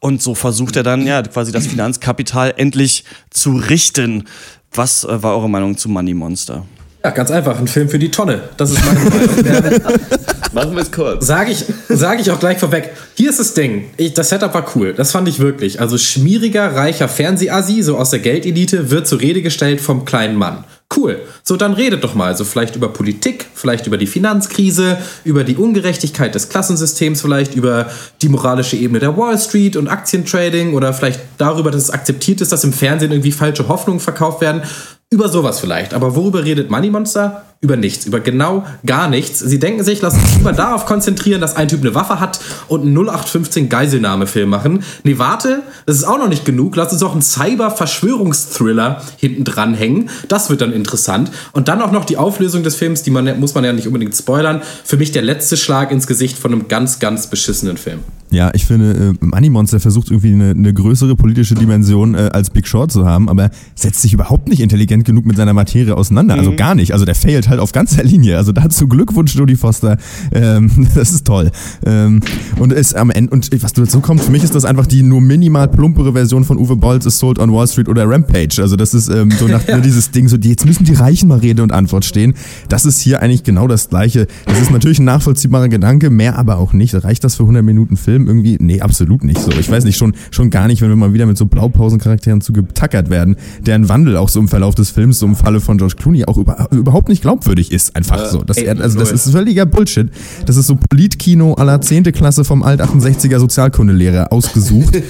Und so versucht er dann ja quasi das Finanzkapital endlich zu richten. Was äh, war eure Meinung zu Money Monster? Ja, ganz einfach, ein Film für die Tonne. Das ist meine Meinung. Machen wir es kurz. Sage ich, sag ich auch gleich vorweg. Hier ist das Ding. Ich, das Setup war cool. Das fand ich wirklich. Also schmieriger, reicher Fernsehabsi, so aus der Geldelite, wird zur Rede gestellt vom kleinen Mann. Cool. So, dann redet doch mal. Also vielleicht über Politik, vielleicht über die Finanzkrise, über die Ungerechtigkeit des Klassensystems, vielleicht über die moralische Ebene der Wall Street und Aktientrading oder vielleicht darüber, dass es akzeptiert ist, dass im Fernsehen irgendwie falsche Hoffnungen verkauft werden. Über sowas vielleicht. Aber worüber redet Money Monster? Über nichts. Über genau gar nichts. Sie denken sich, lass uns lieber darauf konzentrieren, dass ein Typ eine Waffe hat und einen 0815 Geiselnahmefilm machen. Nee, warte, das ist auch noch nicht genug. Lass uns auch einen Cyber-Verschwörungsthriller hinten dran hängen. Das wird dann interessant. Und dann auch noch die Auflösung des Films, die man, muss man ja nicht unbedingt spoilern. Für mich der letzte Schlag ins Gesicht von einem ganz, ganz beschissenen Film. Ja, ich finde, äh, Money Monster versucht irgendwie eine, eine größere politische Dimension äh, als Big Short zu haben, aber setzt sich überhaupt nicht intelligent genug mit seiner Materie auseinander. Also mhm. Also gar nicht. Also der failt halt auf ganzer Linie. Also dazu Glückwunsch, Jodie Foster. Ähm, das ist toll. Ähm, und ist am Ende, und was dazu kommt, für mich ist das einfach die nur minimal plumpere Version von Uwe Bolls Assault on Wall Street oder Rampage. Also das ist ähm, so nach ja. dieses Ding, so die, jetzt müssen die Reichen mal Rede und Antwort stehen. Das ist hier eigentlich genau das Gleiche. Das ist natürlich ein nachvollziehbarer Gedanke, mehr aber auch nicht. Reicht das für 100 Minuten Film irgendwie? Nee, absolut nicht so. Ich weiß nicht, schon, schon gar nicht, wenn wir mal wieder mit so Blaupausencharakteren zu getackert werden, deren Wandel auch so im Verlauf des Films, so im Falle von George Clooney, auch über, überhaupt nicht glaubwürdig ist. Einfach so. Das, also das ist völliger Bullshit. Das ist so Politkino aller 10. Klasse vom Alt-68er Sozialkundelehrer ausgesucht, äh,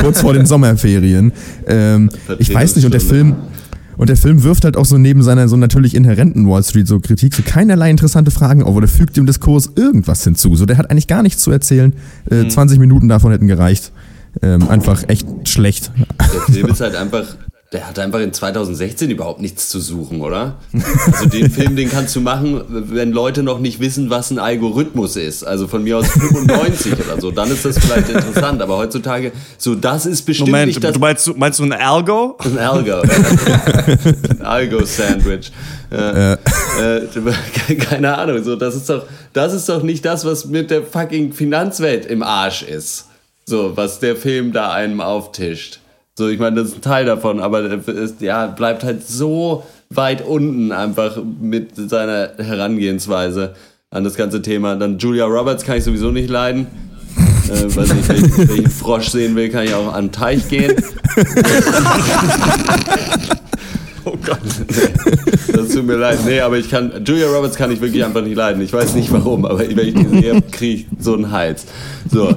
kurz vor den Sommerferien. Ähm, ich weiß nicht, und der Film... Und der Film wirft halt auch so neben seiner so natürlich inhärenten Wall Street so Kritik so keinerlei interessante Fragen auf oder fügt dem Diskurs irgendwas hinzu. So, der hat eigentlich gar nichts zu erzählen. Äh, 20 mhm. Minuten davon hätten gereicht. Ähm, einfach echt schlecht. Der Film ist halt einfach der hat einfach in 2016 überhaupt nichts zu suchen, oder? Also den Film, den kannst du machen, wenn Leute noch nicht wissen, was ein Algorithmus ist. Also von mir aus 95 oder so, dann ist das vielleicht interessant. Aber heutzutage, so das ist bestimmt Moment, nicht das... Du meinst, meinst du ein Algo? Ein Algo. ein Algo-Sandwich. Äh, äh, keine Ahnung, so das ist doch, das ist doch nicht das, was mit der fucking Finanzwelt im Arsch ist. So, was der Film da einem auftischt. So, ich meine, das ist ein Teil davon, aber es ja, bleibt halt so weit unten einfach mit seiner Herangehensweise an das ganze Thema. Dann Julia Roberts kann ich sowieso nicht leiden. Äh, weiß nicht, wenn ich, wenn ich einen Frosch sehen will, kann ich auch an den Teich gehen. Oh Gott. das tut mir leid. Nee, aber ich kann. Julia Roberts kann ich wirklich einfach nicht leiden. Ich weiß nicht warum, aber wenn ich die sehe, kriege ich so einen Hals. So.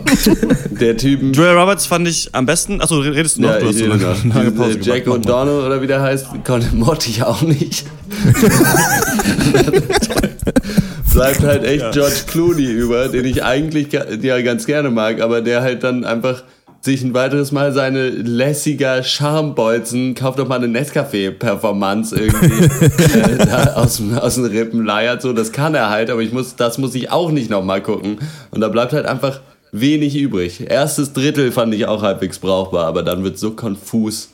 Der Typen. Julia Roberts fand ich am besten. Achso, redest du noch? Ja, du hast so lange, lange Pause Jack O'Donnell oder wie der heißt, mochte ich auch nicht. Bleibt halt echt George Clooney über, den ich eigentlich ja ganz gerne mag, aber der halt dann einfach sich ein weiteres Mal seine lässiger Charmbolzen, kauft doch mal eine Nescafé-Performance irgendwie äh, aus, aus den Rippen leiert. So, das kann er halt, aber ich muss, das muss ich auch nicht nochmal gucken. Und da bleibt halt einfach wenig übrig. Erstes Drittel fand ich auch halbwegs brauchbar, aber dann wird so konfus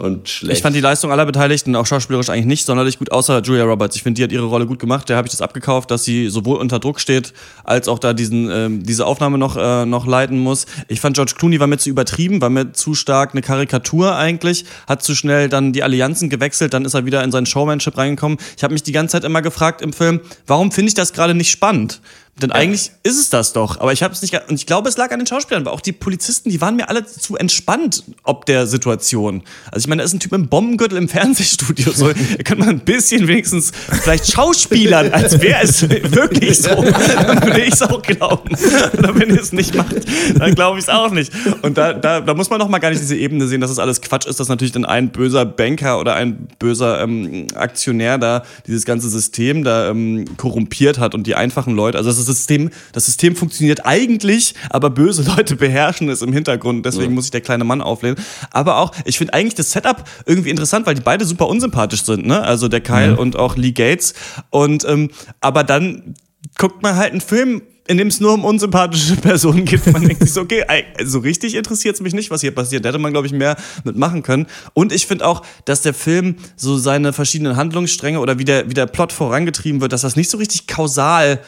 und schlecht. Ich fand die Leistung aller Beteiligten auch schauspielerisch eigentlich nicht sonderlich gut, außer Julia Roberts. Ich finde, die hat ihre Rolle gut gemacht. Der habe ich das abgekauft, dass sie sowohl unter Druck steht, als auch da diesen, ähm, diese Aufnahme noch, äh, noch leiten muss. Ich fand, George Clooney war mir zu übertrieben, war mir zu stark eine Karikatur eigentlich, hat zu schnell dann die Allianzen gewechselt, dann ist er wieder in sein Showmanship reingekommen. Ich habe mich die ganze Zeit immer gefragt im Film, warum finde ich das gerade nicht spannend? Denn ja. eigentlich ist es das doch. Aber ich habe es nicht. Und ich glaube, es lag an den Schauspielern, weil auch die Polizisten, die waren mir alle zu entspannt ob der Situation. Also ich meine, da ist ein Typ im Bombengürtel im Fernsehstudio. So, da könnte man ein bisschen wenigstens vielleicht Schauspielern, als wäre es wirklich so. Dann würde ich es auch glauben. Und wenn ihr es nicht macht, dann glaube ich es auch nicht. Und da, da, da muss man noch mal gar nicht diese Ebene sehen, dass es alles Quatsch ist, dass natürlich dann ein böser Banker oder ein böser ähm, Aktionär da dieses ganze System da ähm, korrumpiert hat und die einfachen Leute, also das ist System, das System funktioniert eigentlich, aber böse Leute beherrschen es im Hintergrund. Deswegen ja. muss sich der kleine Mann auflehnen. Aber auch, ich finde eigentlich das Setup irgendwie interessant, weil die beide super unsympathisch sind, ne? Also der Kyle mhm. und auch Lee Gates. Und ähm, aber dann guckt man halt einen Film in dem es nur um unsympathische Personen geht. Man denkt sich so, okay, so richtig interessiert es mich nicht, was hier passiert. Da hätte man, glaube ich, mehr mitmachen können. Und ich finde auch, dass der Film so seine verschiedenen Handlungsstränge oder wie der, wie der Plot vorangetrieben wird, dass das nicht so richtig kausal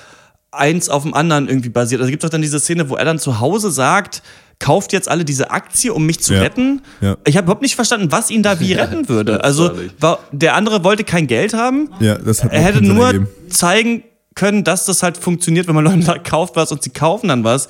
eins auf dem anderen irgendwie basiert. Also gibt es doch dann diese Szene, wo er dann zu Hause sagt, kauft jetzt alle diese Aktie, um mich zu ja. retten. Ja. Ich habe überhaupt nicht verstanden, was ihn da wie retten würde. Also war, der andere wollte kein Geld haben. Ja, das hat er hätte nur ergeben. zeigen können, dass das halt funktioniert, wenn man Leuten sagt, kauft was und sie kaufen dann was.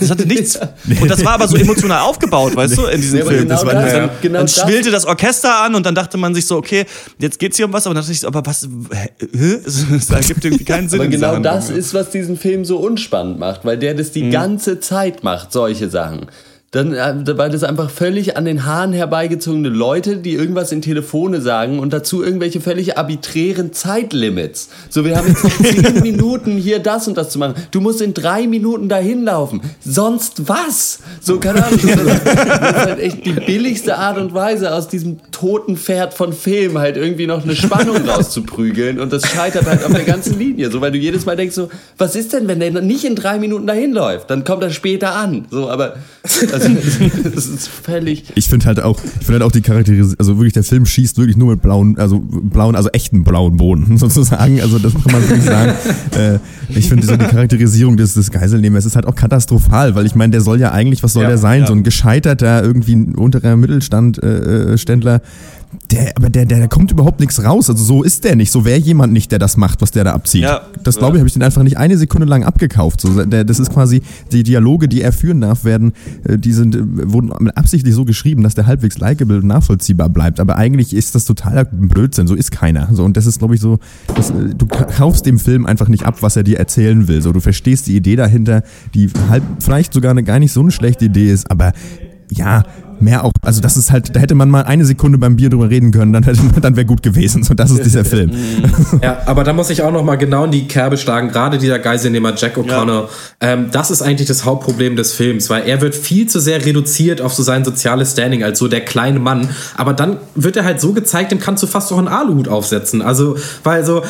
Das hatte nichts. und das war aber so emotional aufgebaut, weißt du, in diesem nee, Film. Genau das war, das, dann, genau dann schwillte das. das Orchester an und dann dachte man sich so, okay, jetzt geht's hier um was, aber dann dachte ich so, aber was, hä? Das ergibt irgendwie keinen Sinn. Aber genau das ist, was diesen Film so unspannend macht, weil der das die mhm. ganze Zeit macht, solche Sachen. Dann, äh, das einfach völlig an den Haaren herbeigezogene Leute, die irgendwas in Telefone sagen und dazu irgendwelche völlig arbiträren Zeitlimits. So, wir haben jetzt zehn Minuten hier das und das zu machen. Du musst in drei Minuten dahin laufen. Sonst was? So, keine Ahnung. Das ist halt echt die billigste Art und Weise, aus diesem toten Pferd von Film halt irgendwie noch eine Spannung rauszuprügeln und das scheitert halt auf der ganzen Linie. So, weil du jedes Mal denkst so, was ist denn, wenn der nicht in drei Minuten dahin läuft? Dann kommt er später an. So, aber, also, das ist völlig. Ich finde halt auch, ich finde halt auch die Charakterisierung, also wirklich der Film schießt wirklich nur mit blauen, also blauen, also echten blauen Boden sozusagen. Also das kann man wirklich sagen. äh, ich finde so die Charakterisierung des, des Geiselnehmers ist halt auch katastrophal, weil ich meine, der soll ja eigentlich, was soll ja, der sein? Ja. So ein gescheiterter, irgendwie unterer Mittelstandständler, äh, der, aber der, der, der kommt überhaupt nichts raus. Also so ist der nicht. So wäre jemand nicht, der das macht, was der da abzieht. Ja, das glaube ich, habe ich den einfach nicht eine Sekunde lang abgekauft. So, der, das ist quasi die Dialoge, die er führen darf, werden, äh, die sind, äh, wurden absichtlich so geschrieben, dass der halbwegs likable und nachvollziehbar bleibt. Aber eigentlich ist das totaler Blödsinn. So ist keiner. So und das ist, glaube ich, so. Das, äh, du kaufst dem Film einfach nicht ab, was er dir erzählen will. So du verstehst die Idee dahinter, die halb vielleicht sogar eine gar nicht so eine schlechte Idee ist, aber ja, mehr auch, also das ist halt, da hätte man mal eine Sekunde beim Bier drüber reden können, dann, dann wäre gut gewesen. So, das ist dieser Film. ja, aber da muss ich auch noch mal genau in die Kerbe schlagen, gerade dieser Geiselnehmer Jack O'Connor. Ja. Ähm, das ist eigentlich das Hauptproblem des Films, weil er wird viel zu sehr reduziert auf so sein soziales Standing als so der kleine Mann. Aber dann wird er halt so gezeigt, dem kannst du fast doch einen Aluhut aufsetzen. Also, weil so,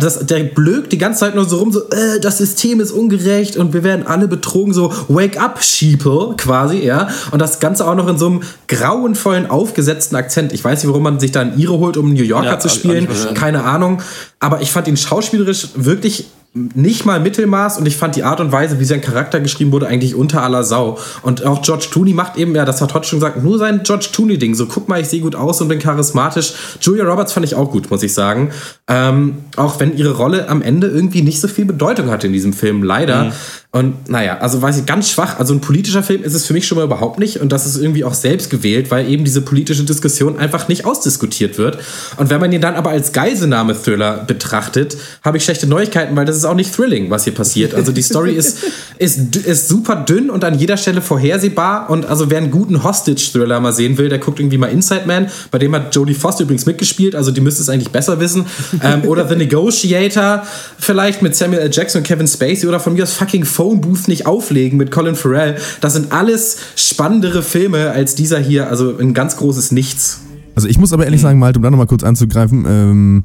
das, der blökt die ganze Zeit nur so rum, so, äh, das System ist ungerecht und wir werden alle betrogen, so, wake up, Sheeple, quasi, ja. Und das Ganze auch noch in so einem grauenvollen, aufgesetzten Akzent. Ich weiß nicht, warum man sich da ein Ire holt, um einen New Yorker ja, zu spielen. Keine Ahnung. Aber ich fand ihn schauspielerisch wirklich nicht mal Mittelmaß und ich fand die Art und Weise, wie sein Charakter geschrieben wurde, eigentlich unter aller Sau. Und auch George Tooney macht eben, ja, das hat Todd schon gesagt, nur sein George Tooney-Ding. So, guck mal, ich sehe gut aus und bin charismatisch. Julia Roberts fand ich auch gut, muss ich sagen. Ähm, auch wenn ihre Rolle am Ende irgendwie nicht so viel Bedeutung hatte in diesem Film, leider. Mhm. Und naja, also weiß ich, ganz schwach. Also ein politischer Film ist es für mich schon mal überhaupt nicht. Und das ist irgendwie auch selbst gewählt, weil eben diese politische Diskussion einfach nicht ausdiskutiert wird. Und wenn man ihn dann aber als Geiselnahme-Thriller betrachtet, habe ich schlechte Neuigkeiten, weil das ist auch nicht thrilling, was hier passiert. Also die Story ist, ist, ist super dünn und an jeder Stelle vorhersehbar. Und also wer einen guten Hostage-Thriller mal sehen will, der guckt irgendwie mal Inside Man. Bei dem hat Jodie Foster übrigens mitgespielt, also die müsste es eigentlich besser wissen. Ähm, oder The Negotiator, vielleicht mit Samuel L. Jackson und Kevin Spacey oder von mir aus fucking Phone Booth nicht auflegen mit Colin Farrell. Das sind alles spannendere Filme als dieser hier. Also ein ganz großes Nichts. Also ich muss aber ehrlich sagen, Malte, um da nochmal kurz anzugreifen, ähm,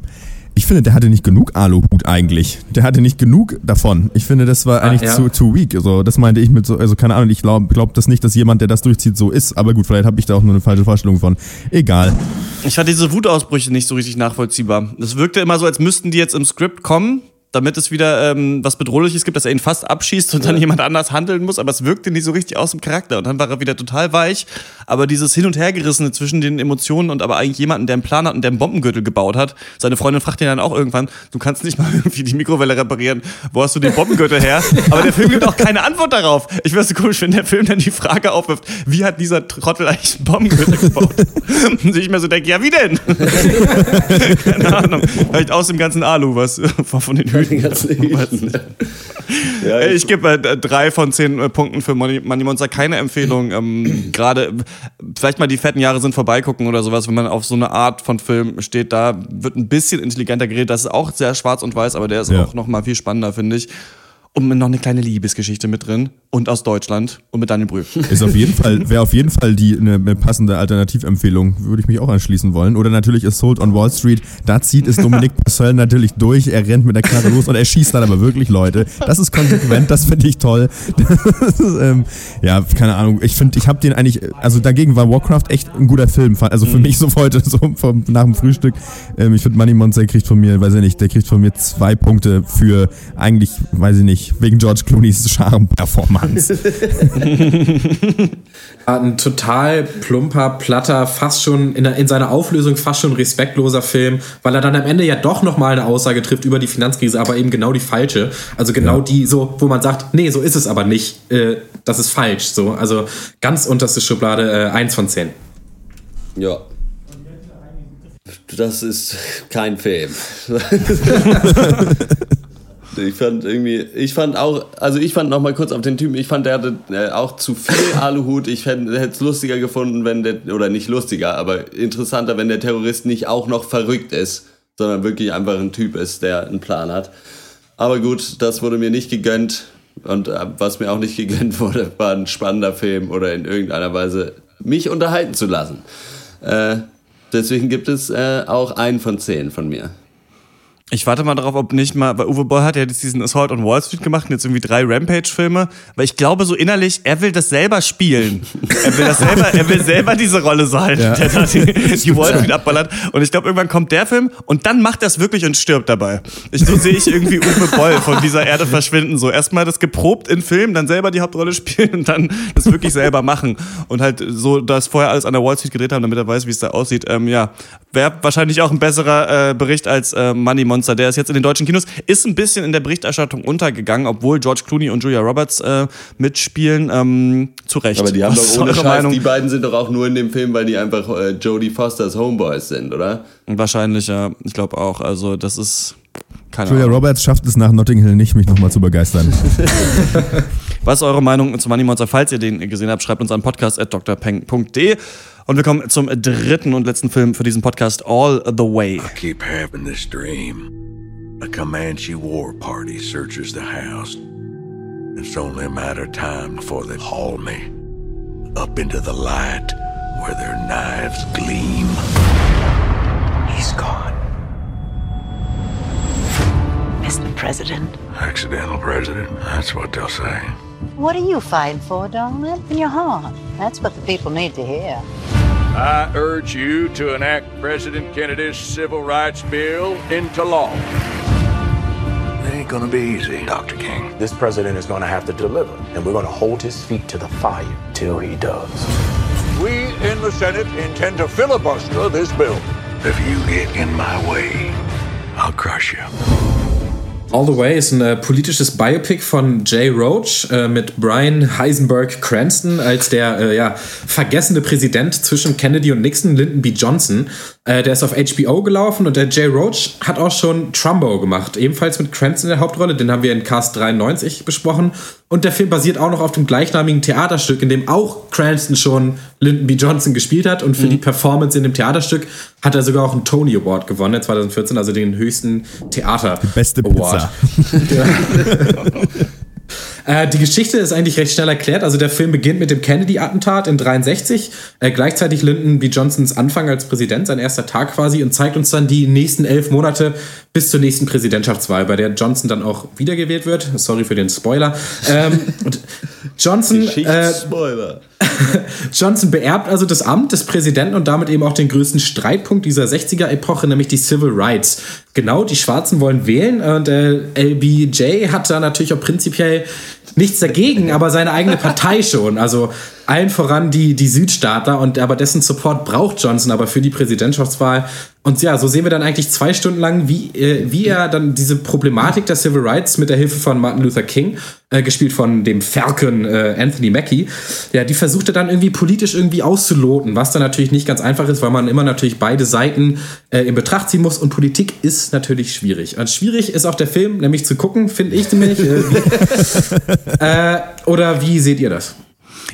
ich finde, der hatte nicht genug Aluhut eigentlich. Der hatte nicht genug davon. Ich finde, das war ah, eigentlich ah, ja. zu, zu weak. Also, das meinte ich mit so, also keine Ahnung, ich glaube glaub das nicht, dass jemand, der das durchzieht, so ist. Aber gut, vielleicht habe ich da auch nur eine falsche Vorstellung von. Egal. Ich fand diese Wutausbrüche nicht so richtig nachvollziehbar. Das wirkte immer so, als müssten die jetzt im Skript kommen damit es wieder ähm, was Bedrohliches gibt, dass er ihn fast abschießt und dann jemand anders handeln muss, aber es wirkte nicht so richtig aus dem Charakter und dann war er wieder total weich, aber dieses Hin- und Hergerissene zwischen den Emotionen und aber eigentlich jemanden, der einen Plan hat und der einen Bombengürtel gebaut hat, seine Freundin fragt ihn dann auch irgendwann, du kannst nicht mal irgendwie die Mikrowelle reparieren, wo hast du den Bombengürtel her? Aber der Film gibt auch keine Antwort darauf. Ich wäre so komisch, wenn der Film dann die Frage aufwirft, wie hat dieser Trottel eigentlich einen Bombengürtel gebaut? und ich mir so denke, ja wie denn? keine Ahnung, vielleicht aus dem ganzen Alu, was von den Hüten den ganzen ja, ich, ich gebe äh, drei von zehn äh, Punkten für Money, Money Monster. Keine Empfehlung. Ähm, Gerade vielleicht mal die fetten Jahre sind vorbeigucken oder sowas, wenn man auf so eine Art von Film steht. Da wird ein bisschen intelligenter geredet. Das ist auch sehr schwarz und weiß, aber der ist ja. auch noch mal viel spannender, finde ich und noch eine kleine Liebesgeschichte mit drin und aus Deutschland und mit Daniel Brühl. Ist auf jeden Fall, wäre auf jeden Fall die eine, eine passende Alternativempfehlung, würde ich mich auch anschließen wollen. Oder natürlich Assault on Wall Street, da zieht es Dominik Purcell natürlich durch, er rennt mit der Knarre los und er schießt dann aber wirklich Leute. Das ist konsequent, das finde ich toll. Ist, ähm, ja, keine Ahnung, ich finde, ich habe den eigentlich, also dagegen war Warcraft echt ein guter Film, also für mhm. mich so heute, so vom, nach dem Frühstück. Ähm, ich finde, Money Monster kriegt von mir, weiß ich nicht, der kriegt von mir zwei Punkte für eigentlich, weiß ich nicht, wegen George Clooney's Charme-Performance. Ein total plumper, platter, fast schon in, in, seiner Auflösung fast schon respektloser Film, weil er dann am Ende ja doch nochmal eine Aussage trifft über die Finanzkrise, aber eben genau die falsche. Also genau ja. die, so, wo man sagt, nee, so ist es aber nicht. Äh, das ist falsch. So. Also ganz unterste Schublade, äh, eins von zehn. Ja, das ist kein Film. Ich fand irgendwie, ich fand auch, also ich fand noch mal kurz auf den Typen, ich fand, der hatte äh, auch zu viel Aluhut. Ich hätte es lustiger gefunden, wenn der, oder nicht lustiger, aber interessanter, wenn der Terrorist nicht auch noch verrückt ist, sondern wirklich einfach ein Typ ist, der einen Plan hat. Aber gut, das wurde mir nicht gegönnt. Und äh, was mir auch nicht gegönnt wurde, war ein spannender Film oder in irgendeiner Weise mich unterhalten zu lassen. Äh, deswegen gibt es äh, auch einen von zehn von mir. Ich warte mal darauf, ob nicht mal, weil Uwe Boll hat ja jetzt diesen Assault on Wall Street gemacht und jetzt irgendwie drei Rampage-Filme, weil ich glaube so innerlich, er will das selber spielen. er will das selber, er will selber diese Rolle sein, ja. der da die, die Wall Street abballert. Und ich glaube, irgendwann kommt der Film und dann macht er es wirklich und stirbt dabei. Ich, so sehe ich irgendwie Uwe Boll von dieser Erde verschwinden. So erstmal das geprobt in Film, dann selber die Hauptrolle spielen und dann das wirklich selber machen. Und halt so das vorher alles an der Wall Street gedreht haben, damit er weiß, wie es da aussieht. Ähm, ja, wäre wahrscheinlich auch ein besserer äh, Bericht als äh, Money Monster Monster, der ist jetzt in den deutschen Kinos, ist ein bisschen in der Berichterstattung untergegangen, obwohl George Clooney und Julia Roberts äh, mitspielen. Ähm, zu Recht. Aber die haben doch ohne Scheiß, Meinung? die beiden sind doch auch nur in dem Film, weil die einfach äh, Jodie Fosters Homeboys sind, oder? Wahrscheinlich, ja. Ich glaube auch. Also das ist... Keine Julia Ahnung. Roberts schafft es nach Notting Hill nicht, mich nochmal zu begeistern. Was ist eure Meinung zu Money Monster? Falls ihr den gesehen habt, schreibt uns an podcast.drpeng.de. Und wir kommen zum dritten und letzten Film für diesen Podcast, All the Way. I keep having this dream. A Comanche war party searches the house. It's only a matter of time before they haul me up into the light where their knives gleam. He's gone. Mr. President. Accidental president, that's what they'll say. What are you fighting for, darling? In your heart. That's what the people need to hear. I urge you to enact President Kennedy's Civil Rights Bill into law. It ain't gonna be easy, Dr. King. This president is gonna have to deliver, and we're gonna hold his feet to the fire till he does. We in the Senate intend to filibuster this bill. If you get in my way, I'll crush you. All the Way ist ein äh, politisches Biopic von Jay Roach äh, mit Brian Heisenberg Cranston als der äh, ja, vergessene Präsident zwischen Kennedy und Nixon, Lyndon B. Johnson. Äh, der ist auf HBO gelaufen und der Jay Roach hat auch schon Trumbo gemacht, ebenfalls mit Cranston in der Hauptrolle. Den haben wir in Cast 93 besprochen. Und der Film basiert auch noch auf dem gleichnamigen Theaterstück, in dem auch Cranston schon Lyndon B. Johnson gespielt hat. Und für mhm. die Performance in dem Theaterstück hat er sogar auch einen Tony Award gewonnen, 2014, also den höchsten Theater die beste Award. Pizza. Äh, die Geschichte ist eigentlich recht schnell erklärt. Also der Film beginnt mit dem Kennedy-Attentat in 63, äh, gleichzeitig Lyndon B. Johnsons Anfang als Präsident, sein erster Tag quasi, und zeigt uns dann die nächsten elf Monate bis zur nächsten Präsidentschaftswahl, bei der Johnson dann auch wiedergewählt wird. Sorry für den Spoiler. Ähm, Johnson. Äh. Johnson beerbt also das Amt des Präsidenten und damit eben auch den größten Streitpunkt dieser 60er-Epoche, nämlich die Civil Rights. Genau, die Schwarzen wollen wählen und äh, LBJ hat da natürlich auch prinzipiell nichts dagegen, aber seine eigene Partei schon. Also allen voran die, die Südstaater und aber dessen Support braucht Johnson aber für die Präsidentschaftswahl. Und ja, so sehen wir dann eigentlich zwei Stunden lang, wie, äh, wie er dann diese Problematik der Civil Rights mit der Hilfe von Martin Luther King, äh, gespielt von dem Falcon äh, Anthony Mackie, ja, die versuchte dann irgendwie politisch irgendwie auszuloten, was dann natürlich nicht ganz einfach ist, weil man immer natürlich beide Seiten äh, in Betracht ziehen muss und Politik ist natürlich schwierig. Und schwierig ist auch der Film, nämlich zu gucken, finde ich nämlich. Äh, äh, oder wie seht ihr das?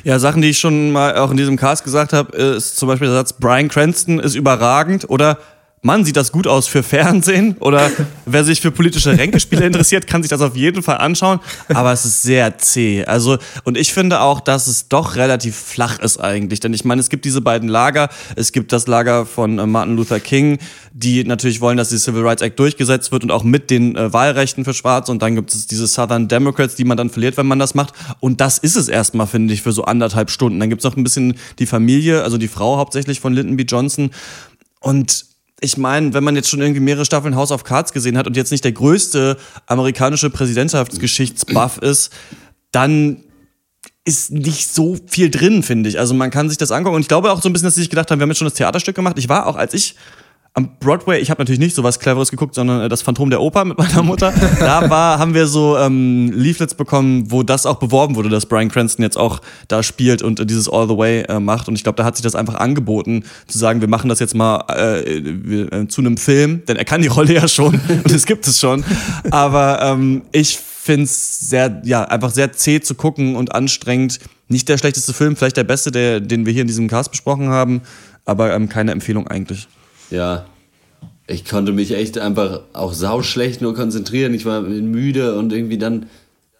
Ja, Sachen, die ich schon mal auch in diesem Cast gesagt habe, ist zum Beispiel der Satz, Brian Cranston ist überragend oder Mann, sieht das gut aus für Fernsehen? Oder wer sich für politische Ränkespiele interessiert, kann sich das auf jeden Fall anschauen, aber es ist sehr zäh. Also und ich finde auch, dass es doch relativ flach ist eigentlich, denn ich meine, es gibt diese beiden Lager, es gibt das Lager von äh, Martin Luther King, die natürlich wollen, dass die Civil Rights Act durchgesetzt wird und auch mit den äh, Wahlrechten für Schwarz. Und dann gibt es diese Southern Democrats, die man dann verliert, wenn man das macht. Und das ist es erstmal, finde ich, für so anderthalb Stunden. Dann gibt es noch ein bisschen die Familie, also die Frau hauptsächlich von Lyndon B. Johnson. Und ich meine, wenn man jetzt schon irgendwie mehrere Staffeln House of Cards gesehen hat und jetzt nicht der größte amerikanische Präsidentschaftsgeschichtsbuff ist, dann ist nicht so viel drin, finde ich. Also man kann sich das angucken und ich glaube auch so ein bisschen, dass sie sich gedacht haben, wir haben jetzt schon das Theaterstück gemacht. Ich war auch, als ich am Broadway, ich habe natürlich nicht so was Cleveres geguckt, sondern äh, das Phantom der Oper mit meiner Mutter. da war, haben wir so ähm, Leaflets bekommen, wo das auch beworben wurde, dass Brian Cranston jetzt auch da spielt und äh, dieses All the Way äh, macht. Und ich glaube, da hat sich das einfach angeboten, zu sagen, wir machen das jetzt mal äh, äh, zu einem Film, denn er kann die Rolle ja schon und es gibt es schon. Aber ähm, ich finde es sehr, ja, einfach sehr zäh zu gucken und anstrengend. Nicht der schlechteste Film, vielleicht der beste, der, den wir hier in diesem Cast besprochen haben, aber ähm, keine Empfehlung eigentlich. Ja. Ich konnte mich echt einfach auch sauschlecht nur konzentrieren. Ich war müde und irgendwie dann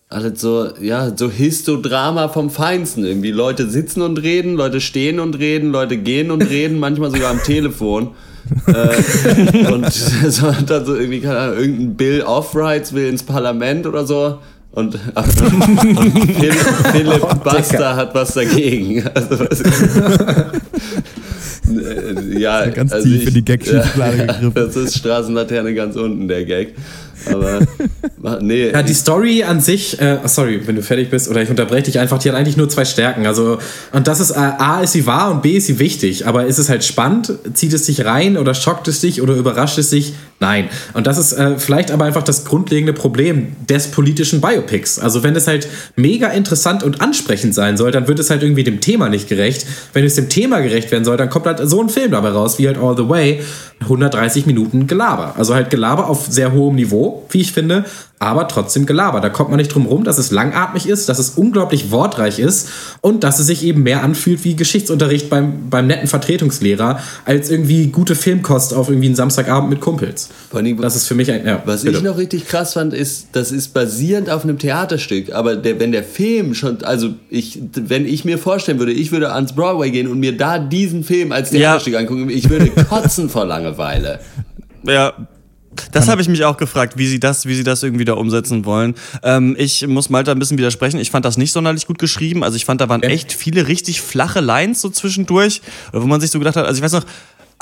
alles so, ja, so Histodrama vom Feinsten. Irgendwie Leute sitzen und reden, Leute stehen und reden, Leute gehen und reden, manchmal sogar am Telefon. äh, und so, dann so irgendwie, keine Ahnung, irgendein Bill Offrights will ins Parlament oder so. Und, und Philipp, Philipp oh, Buster hat was dagegen. Also, ja, ganz also tief ich, in die Gag-Schublade ja, gegriffen. Das ist Straßenlaterne ganz unten, der Gag. Aber nee. Ja, die Story an sich, äh, sorry, wenn du fertig bist, oder ich unterbreche dich einfach, die hat eigentlich nur zwei Stärken. Also, und das ist, äh, A, ist sie wahr und B, ist sie wichtig. Aber ist es halt spannend? Zieht es dich rein oder schockt es dich oder überrascht es dich? Nein. Und das ist äh, vielleicht aber einfach das grundlegende Problem des politischen Biopics. Also, wenn es halt mega interessant und ansprechend sein soll, dann wird es halt irgendwie dem Thema nicht gerecht. Wenn es dem Thema gerecht werden soll, dann kommt halt so ein Film dabei raus, wie halt All the Way, 130 Minuten Gelaber. Also halt Gelaber auf sehr hohem Niveau Niveau, wie ich finde, aber trotzdem Gelaber. Da kommt man nicht drum rum, dass es langatmig ist, dass es unglaublich wortreich ist und dass es sich eben mehr anfühlt wie Geschichtsunterricht beim, beim netten Vertretungslehrer, als irgendwie gute Filmkost auf irgendwie einen Samstagabend mit Kumpels. Allem, das ist für mich ein. Ja, was bitte. ich noch richtig krass fand, ist, das ist basierend auf einem Theaterstück, aber der, wenn der Film schon, also ich, wenn ich mir vorstellen würde, ich würde ans Broadway gehen und mir da diesen Film als Theaterstück ja. angucken, ich würde kotzen vor Langeweile. Ja, das habe ich mich auch gefragt, wie sie das, wie sie das irgendwie da umsetzen wollen. Ähm, ich muss Malta ein bisschen widersprechen. Ich fand das nicht sonderlich gut geschrieben. Also ich fand, da waren echt viele richtig flache Lines so zwischendurch, wo man sich so gedacht hat. Also ich weiß noch,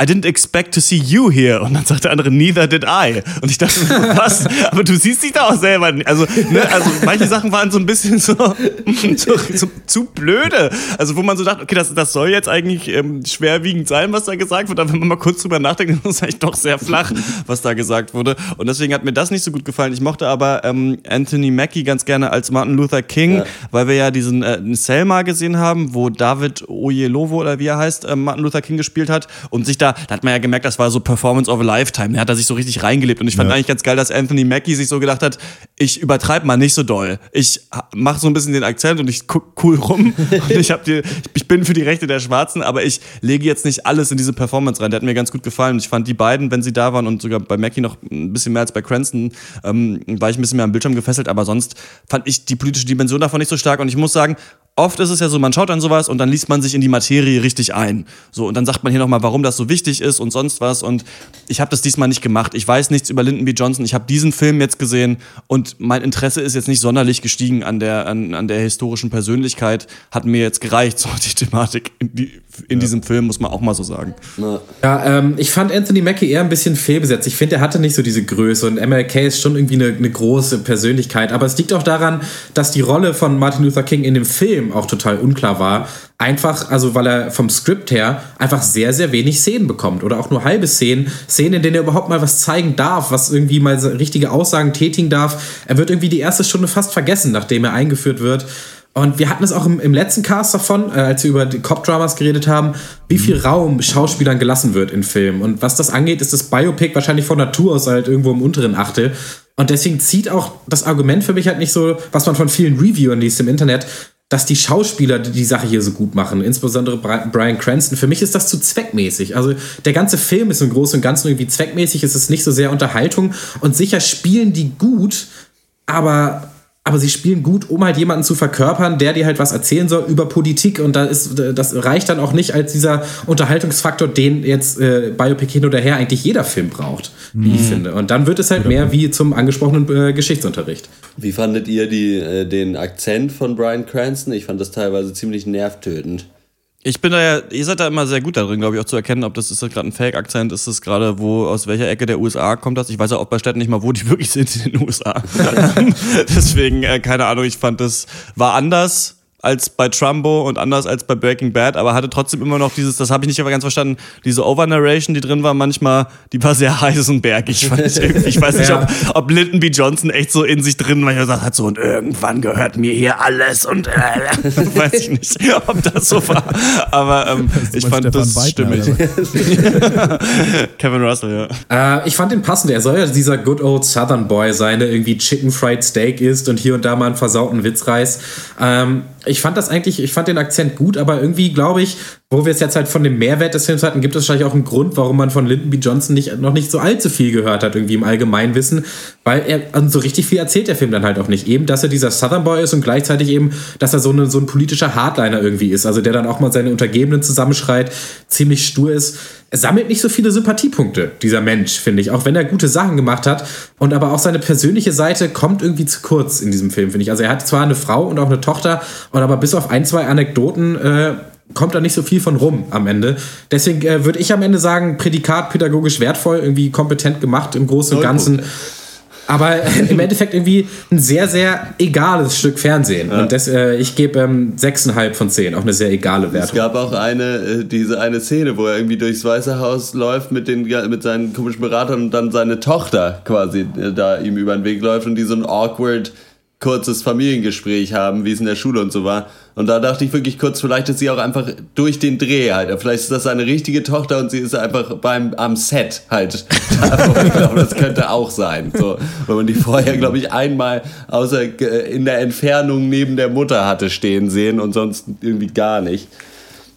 I didn't expect to see you here. Und dann sagt der andere, neither did I. Und ich dachte, was? Aber du siehst dich da auch selber. Also, ne, also manche Sachen waren so ein bisschen so, so, so, zu blöde. Also wo man so dachte, okay, das, das soll jetzt eigentlich ähm, schwerwiegend sein, was da gesagt wird. Aber wenn man mal kurz drüber nachdenkt, ist es eigentlich doch sehr flach, was da gesagt wurde. Und deswegen hat mir das nicht so gut gefallen. Ich mochte aber ähm, Anthony Mackie ganz gerne als Martin Luther King, ja. weil wir ja diesen äh, Selma gesehen haben, wo David Oyelowo oder wie er heißt, äh, Martin Luther King gespielt hat und sich da da, hat man ja gemerkt, das war so Performance of a Lifetime. Da hat er sich so richtig reingelebt. Und ich fand ja. eigentlich ganz geil, dass Anthony Mackie sich so gedacht hat, ich übertreibe mal nicht so doll. Ich mache so ein bisschen den Akzent und ich guck cool rum. und ich, hab die, ich bin für die Rechte der Schwarzen, aber ich lege jetzt nicht alles in diese Performance rein. Der hat mir ganz gut gefallen. Ich fand die beiden, wenn sie da waren und sogar bei Mackie noch ein bisschen mehr als bei Cranston, ähm, war ich ein bisschen mehr am Bildschirm gefesselt. Aber sonst fand ich die politische Dimension davon nicht so stark. Und ich muss sagen, oft ist es ja so, man schaut dann sowas und dann liest man sich in die Materie richtig ein. So, und dann sagt man hier nochmal, warum das so wichtig ist und sonst was. Und ich habe das diesmal nicht gemacht. Ich weiß nichts über Lyndon B. Johnson. Ich habe diesen Film jetzt gesehen und mein Interesse ist jetzt nicht sonderlich gestiegen an der, an, an der historischen Persönlichkeit. Hat mir jetzt gereicht, so die Thematik die, in ja. diesem Film, muss man auch mal so sagen. Ja, ähm, ich fand Anthony Mackie eher ein bisschen fehlbesetzt. Ich finde, er hatte nicht so diese Größe und MLK ist schon irgendwie eine, eine große Persönlichkeit. Aber es liegt auch daran, dass die Rolle von Martin Luther King in dem Film auch total unklar war. Einfach, also weil er vom Skript her einfach sehr, sehr wenig Szenen bekommt oder auch nur halbe Szenen. Szenen, in denen er überhaupt mal was zeigen darf, was irgendwie mal richtige Aussagen tätigen darf. Er wird irgendwie die erste Stunde fast vergessen, nachdem er eingeführt wird. Und wir hatten es auch im, im letzten Cast davon, äh, als wir über die Cop-Dramas geredet haben, wie viel Raum Schauspielern gelassen wird in Filmen. Und was das angeht, ist das Biopic wahrscheinlich von Natur aus halt irgendwo im unteren Achtel. Und deswegen zieht auch das Argument für mich halt nicht so, was man von vielen Reviewern liest im Internet, dass die Schauspieler die Sache hier so gut machen, insbesondere Brian Cranston. Für mich ist das zu zweckmäßig. Also der ganze Film ist im Großen und Ganzen irgendwie zweckmäßig, es ist nicht so sehr Unterhaltung und sicher spielen die gut, aber aber sie spielen gut, um halt jemanden zu verkörpern, der dir halt was erzählen soll über Politik und da ist, das reicht dann auch nicht als dieser Unterhaltungsfaktor, den jetzt äh, Biopic hin oder her eigentlich jeder Film braucht, wie mhm. ich finde. Und dann wird es halt mehr wie zum angesprochenen äh, Geschichtsunterricht. Wie fandet ihr die, äh, den Akzent von Brian Cranston? Ich fand das teilweise ziemlich nervtötend. Ich bin da ja, ihr seid da immer sehr gut darin, glaube ich, auch zu erkennen, ob das ist gerade ein Fake-Akzent, ist es gerade, wo, aus welcher Ecke der USA kommt das. Ich weiß ja auch bei Städten nicht mal, wo die wirklich sind in den USA. Deswegen, äh, keine Ahnung, ich fand, das war anders als bei Trumbo und anders als bei Breaking Bad, aber hatte trotzdem immer noch dieses, das habe ich nicht aber ganz verstanden, diese Overnarration, die drin war manchmal, die war sehr heiß und bergig. Fand ich, irgendwie. ich weiß nicht, ja. ob, ob Lyndon B. Johnson echt so in sich drin manchmal gesagt hat, so und irgendwann gehört mir hier alles und äh, weiß ich nicht, ob das so war. Aber ähm, ich fand Stefan das Weidner, stimmig. Kevin Russell, ja. Äh, ich fand den passend. Er soll ja dieser good old Southern Boy sein, der irgendwie Chicken Fried Steak isst und hier und da mal einen versauten Witz reißt. Ähm, ich fand das eigentlich, ich fand den Akzent gut, aber irgendwie glaube ich, wo wir es jetzt halt von dem Mehrwert des Films hatten, gibt es wahrscheinlich auch einen Grund, warum man von Lyndon B. Johnson nicht, noch nicht so allzu viel gehört hat, irgendwie im Allgemeinwissen, weil er also so richtig viel erzählt der Film dann halt auch nicht. Eben, dass er dieser Southern Boy ist und gleichzeitig eben, dass er so, eine, so ein politischer Hardliner irgendwie ist, also der dann auch mal seine Untergebenen zusammenschreit, ziemlich stur ist. Er sammelt nicht so viele Sympathiepunkte, dieser Mensch, finde ich, auch wenn er gute Sachen gemacht hat. Und aber auch seine persönliche Seite kommt irgendwie zu kurz in diesem Film, finde ich. Also er hat zwar eine Frau und auch eine Tochter, und aber bis auf ein, zwei Anekdoten äh, kommt da nicht so viel von rum am Ende. Deswegen äh, würde ich am Ende sagen, Prädikat pädagogisch wertvoll, irgendwie kompetent gemacht im Großen und Ganzen. Aber im Endeffekt irgendwie ein sehr, sehr egales Stück Fernsehen. Ja. Und das, äh, ich gebe ähm, 6,5 von 10, auch eine sehr egale Wertung. Es gab auch eine, äh, diese eine Szene, wo er irgendwie durchs Weiße Haus läuft mit, den, mit seinen komischen Beratern und dann seine Tochter quasi äh, da ihm über den Weg läuft und die so ein awkward kurzes Familiengespräch haben, wie es in der Schule und so war. Und da dachte ich wirklich kurz, vielleicht ist sie auch einfach durch den Dreh halt. Vielleicht ist das eine richtige Tochter und sie ist einfach beim am Set halt. ich glaube, das könnte auch sein. So, weil man die vorher, glaube ich, einmal außer äh, in der Entfernung neben der Mutter hatte stehen sehen und sonst irgendwie gar nicht.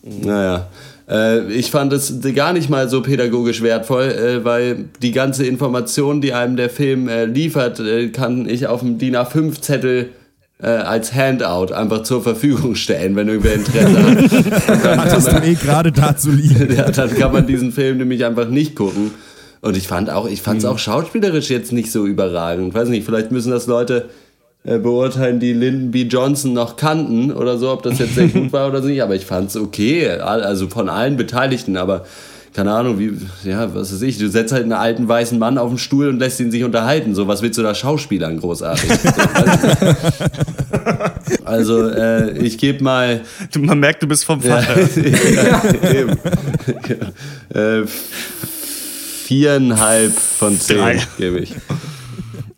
Naja. Äh, ich fand es gar nicht mal so pädagogisch wertvoll, äh, weil die ganze Information, die einem der Film äh, liefert, äh, kann ich auf dem DIN A5-Zettel äh, als Handout einfach zur Verfügung stellen, wenn irgendwer Interesse hat. Dann Hattest du eh gerade dazu liegen. ja, dann kann man diesen Film nämlich einfach nicht gucken. Und ich fand auch, ich fand es mhm. auch schauspielerisch jetzt nicht so überragend. Ich weiß nicht, vielleicht müssen das Leute beurteilen, die Lyndon B. Johnson noch kannten oder so, ob das jetzt sehr gut war oder nicht, aber ich fand es okay, also von allen Beteiligten, aber keine Ahnung, wie, ja, was weiß ich, du setzt halt einen alten weißen Mann auf den Stuhl und lässt ihn sich unterhalten, so, was willst du da Schauspielern großartig? also, äh, ich gebe mal... Man merkt, du bist vom Fach. Ja, eben. äh, viereinhalb von zehn gebe ich.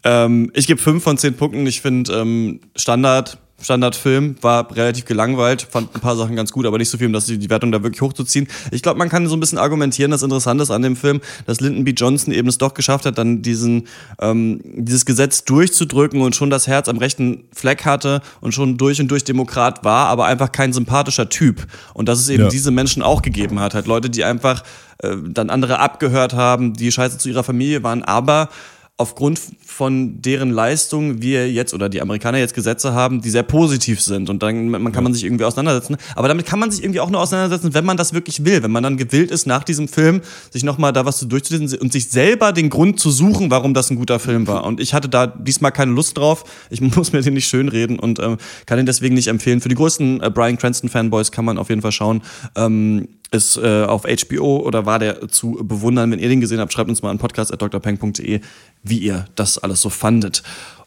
Ähm, ich gebe fünf von zehn Punkten. Ich finde ähm, Standard, Standardfilm war relativ gelangweilt, fand ein paar Sachen ganz gut, aber nicht so viel, um das die Wertung da wirklich hochzuziehen. Ich glaube, man kann so ein bisschen argumentieren, das Interessante ist an dem Film, dass Lyndon B. Johnson eben es doch geschafft hat, dann diesen, ähm, dieses Gesetz durchzudrücken und schon das Herz am rechten Fleck hatte und schon durch und durch Demokrat war, aber einfach kein sympathischer Typ. Und dass es eben ja. diese Menschen auch gegeben hat. Halt Leute, die einfach äh, dann andere abgehört haben, die scheiße zu ihrer Familie waren, aber aufgrund von deren Leistung wir jetzt oder die Amerikaner jetzt Gesetze haben, die sehr positiv sind und dann man kann man sich irgendwie auseinandersetzen. Aber damit kann man sich irgendwie auch nur auseinandersetzen, wenn man das wirklich will, wenn man dann gewillt ist, nach diesem Film sich nochmal da was zu durchzulesen und sich selber den Grund zu suchen, warum das ein guter Film war. Und ich hatte da diesmal keine Lust drauf. Ich muss mir den nicht schönreden und ähm, kann ihn deswegen nicht empfehlen. Für die größten äh, Brian Cranston Fanboys kann man auf jeden Fall schauen. Ähm, ist äh, auf HBO oder war der zu bewundern. Wenn ihr den gesehen habt, schreibt uns mal an podcast.drpeng.de, wie ihr das alles so fandet.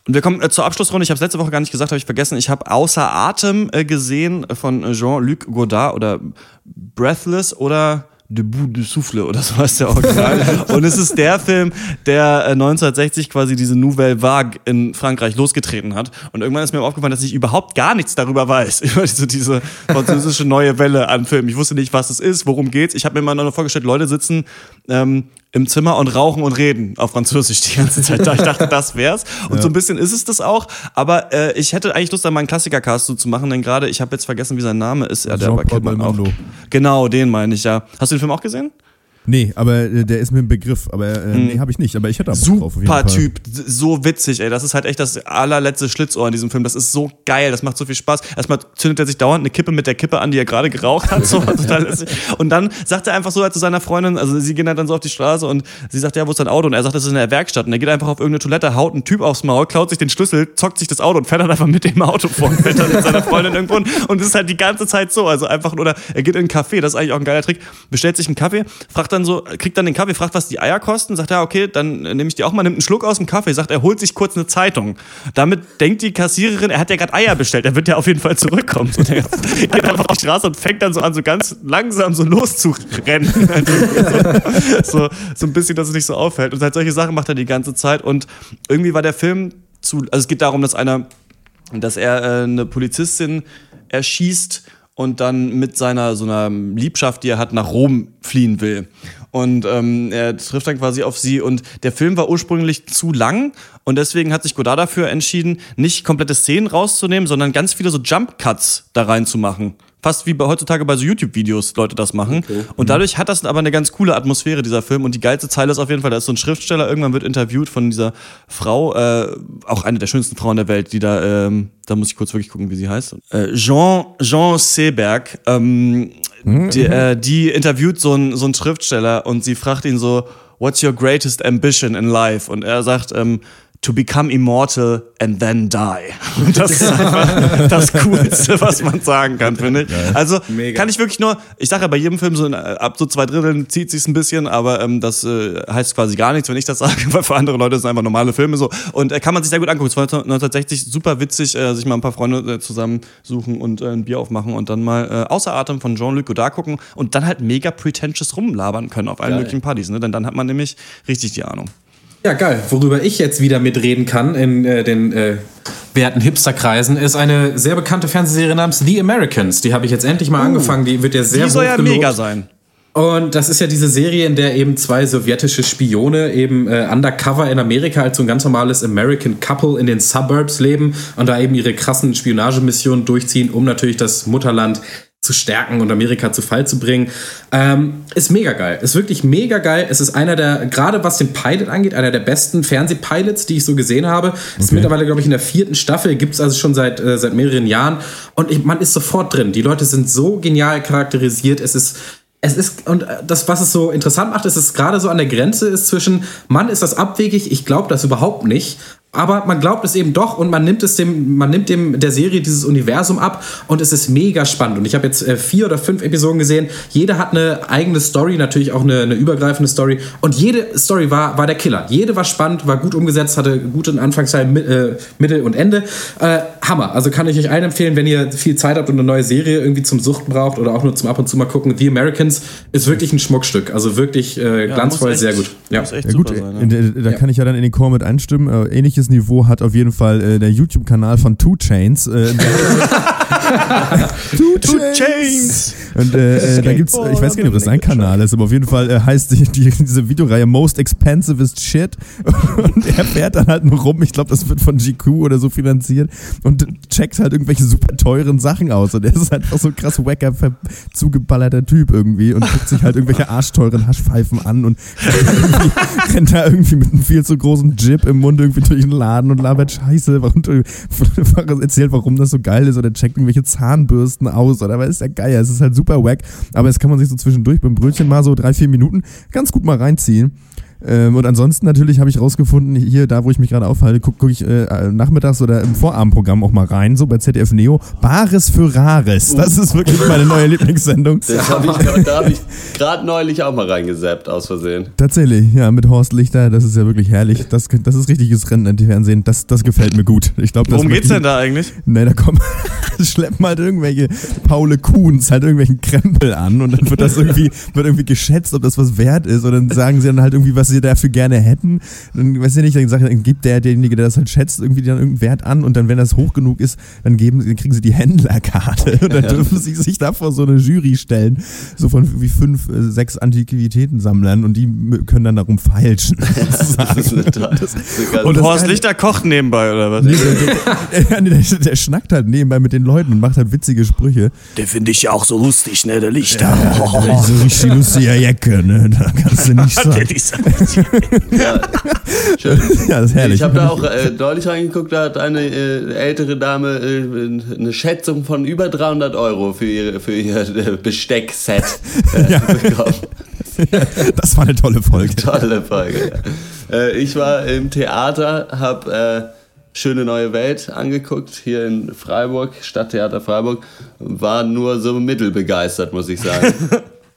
Und wir kommen äh, zur Abschlussrunde. Ich habe es letzte Woche gar nicht gesagt, habe ich vergessen. Ich habe Außer Atem äh, gesehen von Jean-Luc Godard oder Breathless oder Debout du Souffle oder so heißt der Original. und es ist der Film, der 1960 äh, quasi diese Nouvelle Vague in Frankreich losgetreten hat. Und irgendwann ist mir aufgefallen, dass ich überhaupt gar nichts darüber weiß. Über diese, diese französische neue Welle an Filmen. Ich wusste nicht, was es ist, worum geht's. Ich habe mir mal nur vorgestellt, Leute sitzen ähm, im Zimmer und rauchen und reden auf Französisch die ganze Zeit. Ich dachte, das wär's. Und ja. so ein bisschen ist es das auch. Aber äh, ich hätte eigentlich Lust, da mal einen Klassiker-Cast so zu machen, denn gerade, ich habe jetzt vergessen, wie sein Name ist. Ja, der man auch. Genau, den meine ich ja. Hast du den Film auch gesehen? Nee, aber äh, der ist mir ein Begriff. Aber äh, hm. nee, habe ich nicht. Aber ich hätte da Super drauf. Super Typ. So witzig, ey. Das ist halt echt das allerletzte Schlitzohr in diesem Film. Das ist so geil. Das macht so viel Spaß. Erstmal zündet er sich dauernd eine Kippe mit der Kippe an, die er gerade geraucht hat. So, und dann sagt er einfach so zu seiner Freundin, also sie gehen halt dann so auf die Straße und sie sagt, ja, wo ist dein Auto? Und er sagt, das ist in der Werkstatt. Und er geht einfach auf irgendeine Toilette, haut einen Typ aufs Maul, klaut sich den Schlüssel, zockt sich das Auto und fährt dann einfach mit dem Auto vor und fährt dann mit seiner Freundin irgendwo. Und es ist halt die ganze Zeit so. Also einfach, oder er geht in einen Café, das ist eigentlich auch ein geiler Trick, bestellt sich einen Kaffee, fragt dann so, kriegt dann den Kaffee, fragt, was die Eier kosten, sagt er, okay, dann nehme ich die auch mal, nimmt einen Schluck aus dem Kaffee, sagt, er holt sich kurz eine Zeitung. Damit denkt die Kassiererin, er hat ja gerade Eier bestellt, er wird ja auf jeden Fall zurückkommen. So, der geht einfach auf die Straße und fängt dann so an, so ganz langsam so loszurennen. so, so ein bisschen, dass es nicht so auffällt. Und halt solche Sachen macht er die ganze Zeit. Und irgendwie war der Film zu, also es geht darum, dass einer, dass er äh, eine Polizistin erschießt und dann mit seiner so einer Liebschaft, die er hat, nach Rom fliehen will. Und ähm, er trifft dann quasi auf sie. Und der Film war ursprünglich zu lang und deswegen hat sich Godard dafür entschieden, nicht komplette Szenen rauszunehmen, sondern ganz viele so Jump Cuts da reinzumachen fast wie bei, heutzutage bei so YouTube-Videos Leute das machen. Okay. Und dadurch hat das aber eine ganz coole Atmosphäre, dieser Film. Und die geilste Zeile ist auf jeden Fall, da ist so ein Schriftsteller, irgendwann wird interviewt von dieser Frau, äh, auch eine der schönsten Frauen der Welt, die da, ähm, da muss ich kurz wirklich gucken, wie sie heißt. Äh, Jean, Jean Seberg, ähm, mhm. die, äh, die interviewt so einen so Schriftsteller und sie fragt ihn so, What's your greatest ambition in life? Und er sagt, ähm, to become immortal and then die. Das ist einfach das Coolste, was man sagen kann, finde ich. Also Mega. kann ich wirklich nur, ich sage ja bei jedem Film so ab so zwei Dritteln zieht sich's ein bisschen, aber ähm, das äh, heißt quasi gar nichts, wenn ich das sage, weil für andere Leute sind einfach normale Filme so. Und äh, kann man sich sehr gut angucken. 1960 super witzig, äh, sich mal ein paar Freunde äh, zusammensuchen und äh, ein Bier aufmachen und dann mal äh, außer Atem von Jean-Luc Godard gucken und dann halt mega pretentious rumlabern können auf allen Geil. möglichen Partys. Ne? Denn dann hat man nämlich richtig die Ahnung. Ja, geil. Worüber ich jetzt wieder mitreden kann in äh, den äh, werten Hipsterkreisen ist eine sehr bekannte Fernsehserie namens The Americans. Die habe ich jetzt endlich mal uh, angefangen. Die wird ja sehr Die soll ja mega sein. Und das ist ja diese Serie, in der eben zwei sowjetische Spione eben äh, undercover in Amerika als so ein ganz normales American Couple in den Suburbs leben und da eben ihre krassen Spionagemissionen durchziehen, um natürlich das Mutterland zu stärken und Amerika zu Fall zu bringen. Ähm, ist mega geil. Ist wirklich mega geil. Es ist einer der, gerade was den Pilot angeht, einer der besten Fernsehpilots, die ich so gesehen habe. Okay. Ist mittlerweile, glaube ich, in der vierten Staffel. Gibt es also schon seit, äh, seit mehreren Jahren. Und ich, man ist sofort drin. Die Leute sind so genial charakterisiert. Es ist es ist, und das, was es so interessant macht, ist, dass es gerade so an der Grenze ist zwischen, Mann, ist das abwegig, ich glaube das überhaupt nicht, aber man glaubt es eben doch und man nimmt es dem, man nimmt dem der Serie dieses Universum ab und es ist mega spannend. Und ich habe jetzt äh, vier oder fünf Episoden gesehen. Jede hat eine eigene Story, natürlich auch eine, eine übergreifende Story. Und jede Story war, war der Killer. Jede war spannend, war gut umgesetzt, hatte guten Anfangsteil, äh, Mittel und Ende. Äh, Hammer. Also kann ich euch allen empfehlen, wenn ihr viel Zeit habt und eine neue Serie irgendwie zum Suchten braucht oder auch nur zum ab und zu mal gucken. The Americans ist wirklich ein Schmuckstück. Also wirklich äh, glanzvoll, echt, sehr gut. Ja, ja gut. Sein, ja. Da kann ich ja dann in den Chor mit einstimmen. Äh, ähnliches Niveau hat auf jeden Fall äh, der YouTube-Kanal von Two Chains. Äh, Two, Two Chains! Und äh, äh da gibt's, ich weiß gar nicht, ob das sein Kanal ist, aber auf jeden Fall äh, heißt die, die, diese Videoreihe Most Expensivest Shit. Und er fährt dann halt nur rum, ich glaube, das wird von GQ oder so finanziert und checkt halt irgendwelche super teuren Sachen aus. Und er ist halt einfach so ein krass wacker, zugeballerter Typ irgendwie und guckt sich halt irgendwelche arschteuren Haschpfeifen an und rennt da irgendwie mit einem viel zu großen Jib im Mund irgendwie durch den Laden und labert Scheiße und erzählt, warum das so geil ist oder checkt irgendwelche Zahnbürsten aus oder was ist ja geil. Es ist halt super wack, aber es kann man sich so zwischendurch beim Brötchen mal so drei, vier Minuten ganz gut mal reinziehen. Ähm, und ansonsten natürlich habe ich rausgefunden, hier, da wo ich mich gerade aufhalte, gucke guck ich äh, nachmittags oder im Vorabendprogramm auch mal rein, so bei ZDF Neo. Bares für Rares. Das ist wirklich meine neue Lieblingssendung. Das hab ich, da habe ich gerade neulich auch mal reingesappt, aus Versehen. Tatsächlich, ja, mit Horst Lichter, das ist ja wirklich herrlich. Das, das ist richtiges Rennen im Fernsehen. Das, das gefällt mir gut. Ich glaub, Worum geht's denn da eigentlich? Ne, da kommen, schleppen halt irgendwelche Paule Kuhns halt irgendwelchen Krempel an und dann wird das irgendwie, wird irgendwie geschätzt, ob das was wert ist. Und dann sagen sie dann halt irgendwie, was was sie dafür gerne hätten. Dann, weiß ich nicht, dann, sagt, dann gibt der, derjenige, der das halt schätzt, irgendwie dann irgendeinen Wert an und dann, wenn das hoch genug ist, dann, geben, dann kriegen sie die Händlerkarte und dann dürfen sie sich da vor so eine Jury stellen, so von wie fünf, äh, sechs Antiquitätensammlern und die können dann darum feilschen. und Horst Lichter kocht nebenbei, oder was? Der, der, der, schnackt halt nebenbei mit den Leuten und macht halt witzige Sprüche. Der finde ich ja auch so lustig, ne, der Lichter. Ja, oh. So richtig lustige Jacke, ne, da kannst du nicht sagen ja. Schön. ja, das ist herrlich. Ich habe da auch äh, deutlich reingeguckt, da hat eine äh, ältere Dame äh, eine Schätzung von über 300 Euro für, ihre, für ihr äh, Besteckset äh, ja. bekommen. das war eine tolle Folge. Tolle Folge, ja. Äh, ich war im Theater, habe Schöne Neue Welt angeguckt, hier in Freiburg, Stadttheater Freiburg. War nur so mittelbegeistert, muss ich sagen.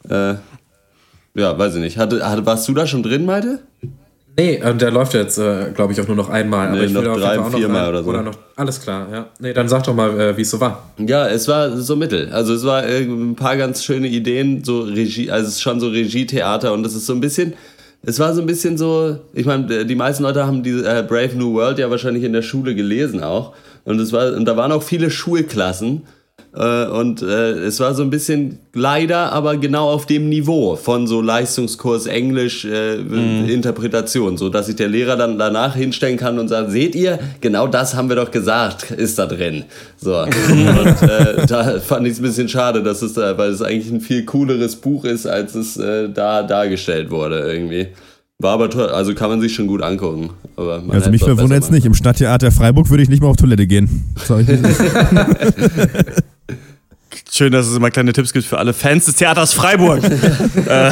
äh, ja, weiß ich nicht. Hatte, hatte, warst du da schon drin, Malte? Nee, und der läuft jetzt, äh, glaube ich, auch nur noch einmal. Nee, aber ich noch drei, viermal oder so. Oder noch, alles klar, ja. Nee, dann sag doch mal, äh, wie es so war. Ja, es war so mittel. Also es war äh, ein paar ganz schöne Ideen, so Regie, also es ist schon so Regietheater und das ist so ein bisschen, es war so ein bisschen so, ich meine, die meisten Leute haben die äh, Brave New World ja wahrscheinlich in der Schule gelesen auch. Und es war, und da waren auch viele Schulklassen. Äh, und äh, es war so ein bisschen leider, aber genau auf dem Niveau von so Leistungskurs Englisch äh, mhm. Interpretation, so dass sich der Lehrer dann danach hinstellen kann und sagt, seht ihr, genau das haben wir doch gesagt, ist da drin. So und äh, da fand ich es ein bisschen schade, dass es da, weil es eigentlich ein viel cooleres Buch ist, als es äh, da dargestellt wurde irgendwie. War aber toll, also kann man sich schon gut angucken. Also mich verwundert es nicht. Im Stadttheater Freiburg würde ich nicht mehr auf Toilette gehen. Schön, dass es immer kleine Tipps gibt für alle Fans des Theaters Freiburg. Äh,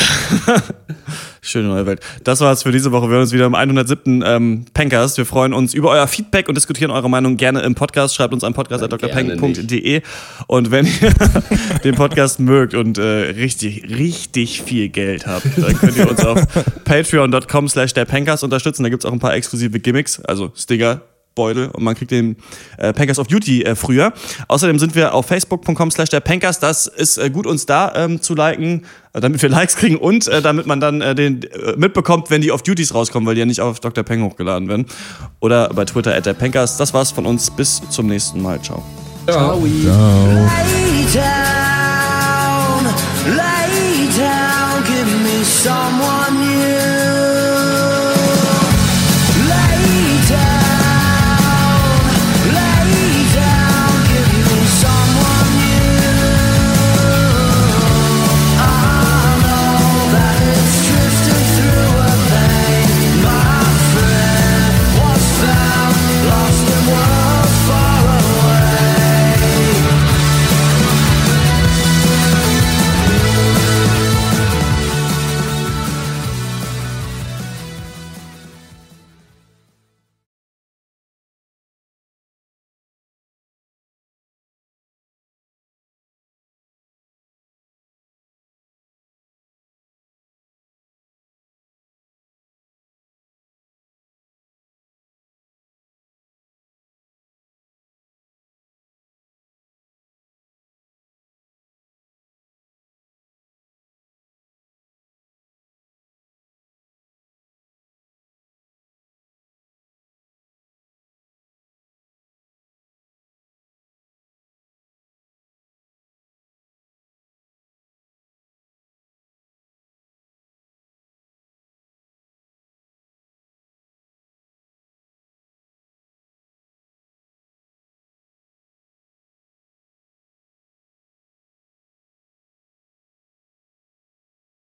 schöne neue Welt. Das war's für diese Woche. Wir hören uns wieder im 107. Ähm, Pankers. Wir freuen uns über euer Feedback und diskutieren eure Meinung gerne im Podcast. Schreibt uns an podcast.drpank.de. Und wenn ihr den Podcast mögt und äh, richtig, richtig viel Geld habt, dann könnt ihr uns auf patreon.com slash der unterstützen. Da gibt's auch ein paar exklusive Gimmicks, also Sticker, Beutel und man kriegt den äh, Pankers of Duty äh, früher. Außerdem sind wir auf facebook.com slash der Pankers. Das ist äh, gut, uns da ähm, zu liken, äh, damit wir Likes kriegen und äh, damit man dann äh, den mitbekommt, wenn die Off Duties rauskommen, weil die ja nicht auf Dr. Peng hochgeladen werden. Oder bei Twitter at der Pankers. Das war's von uns. Bis zum nächsten Mal. Ciao. Ciao. Ciao. Lay down, lay down, give me someone.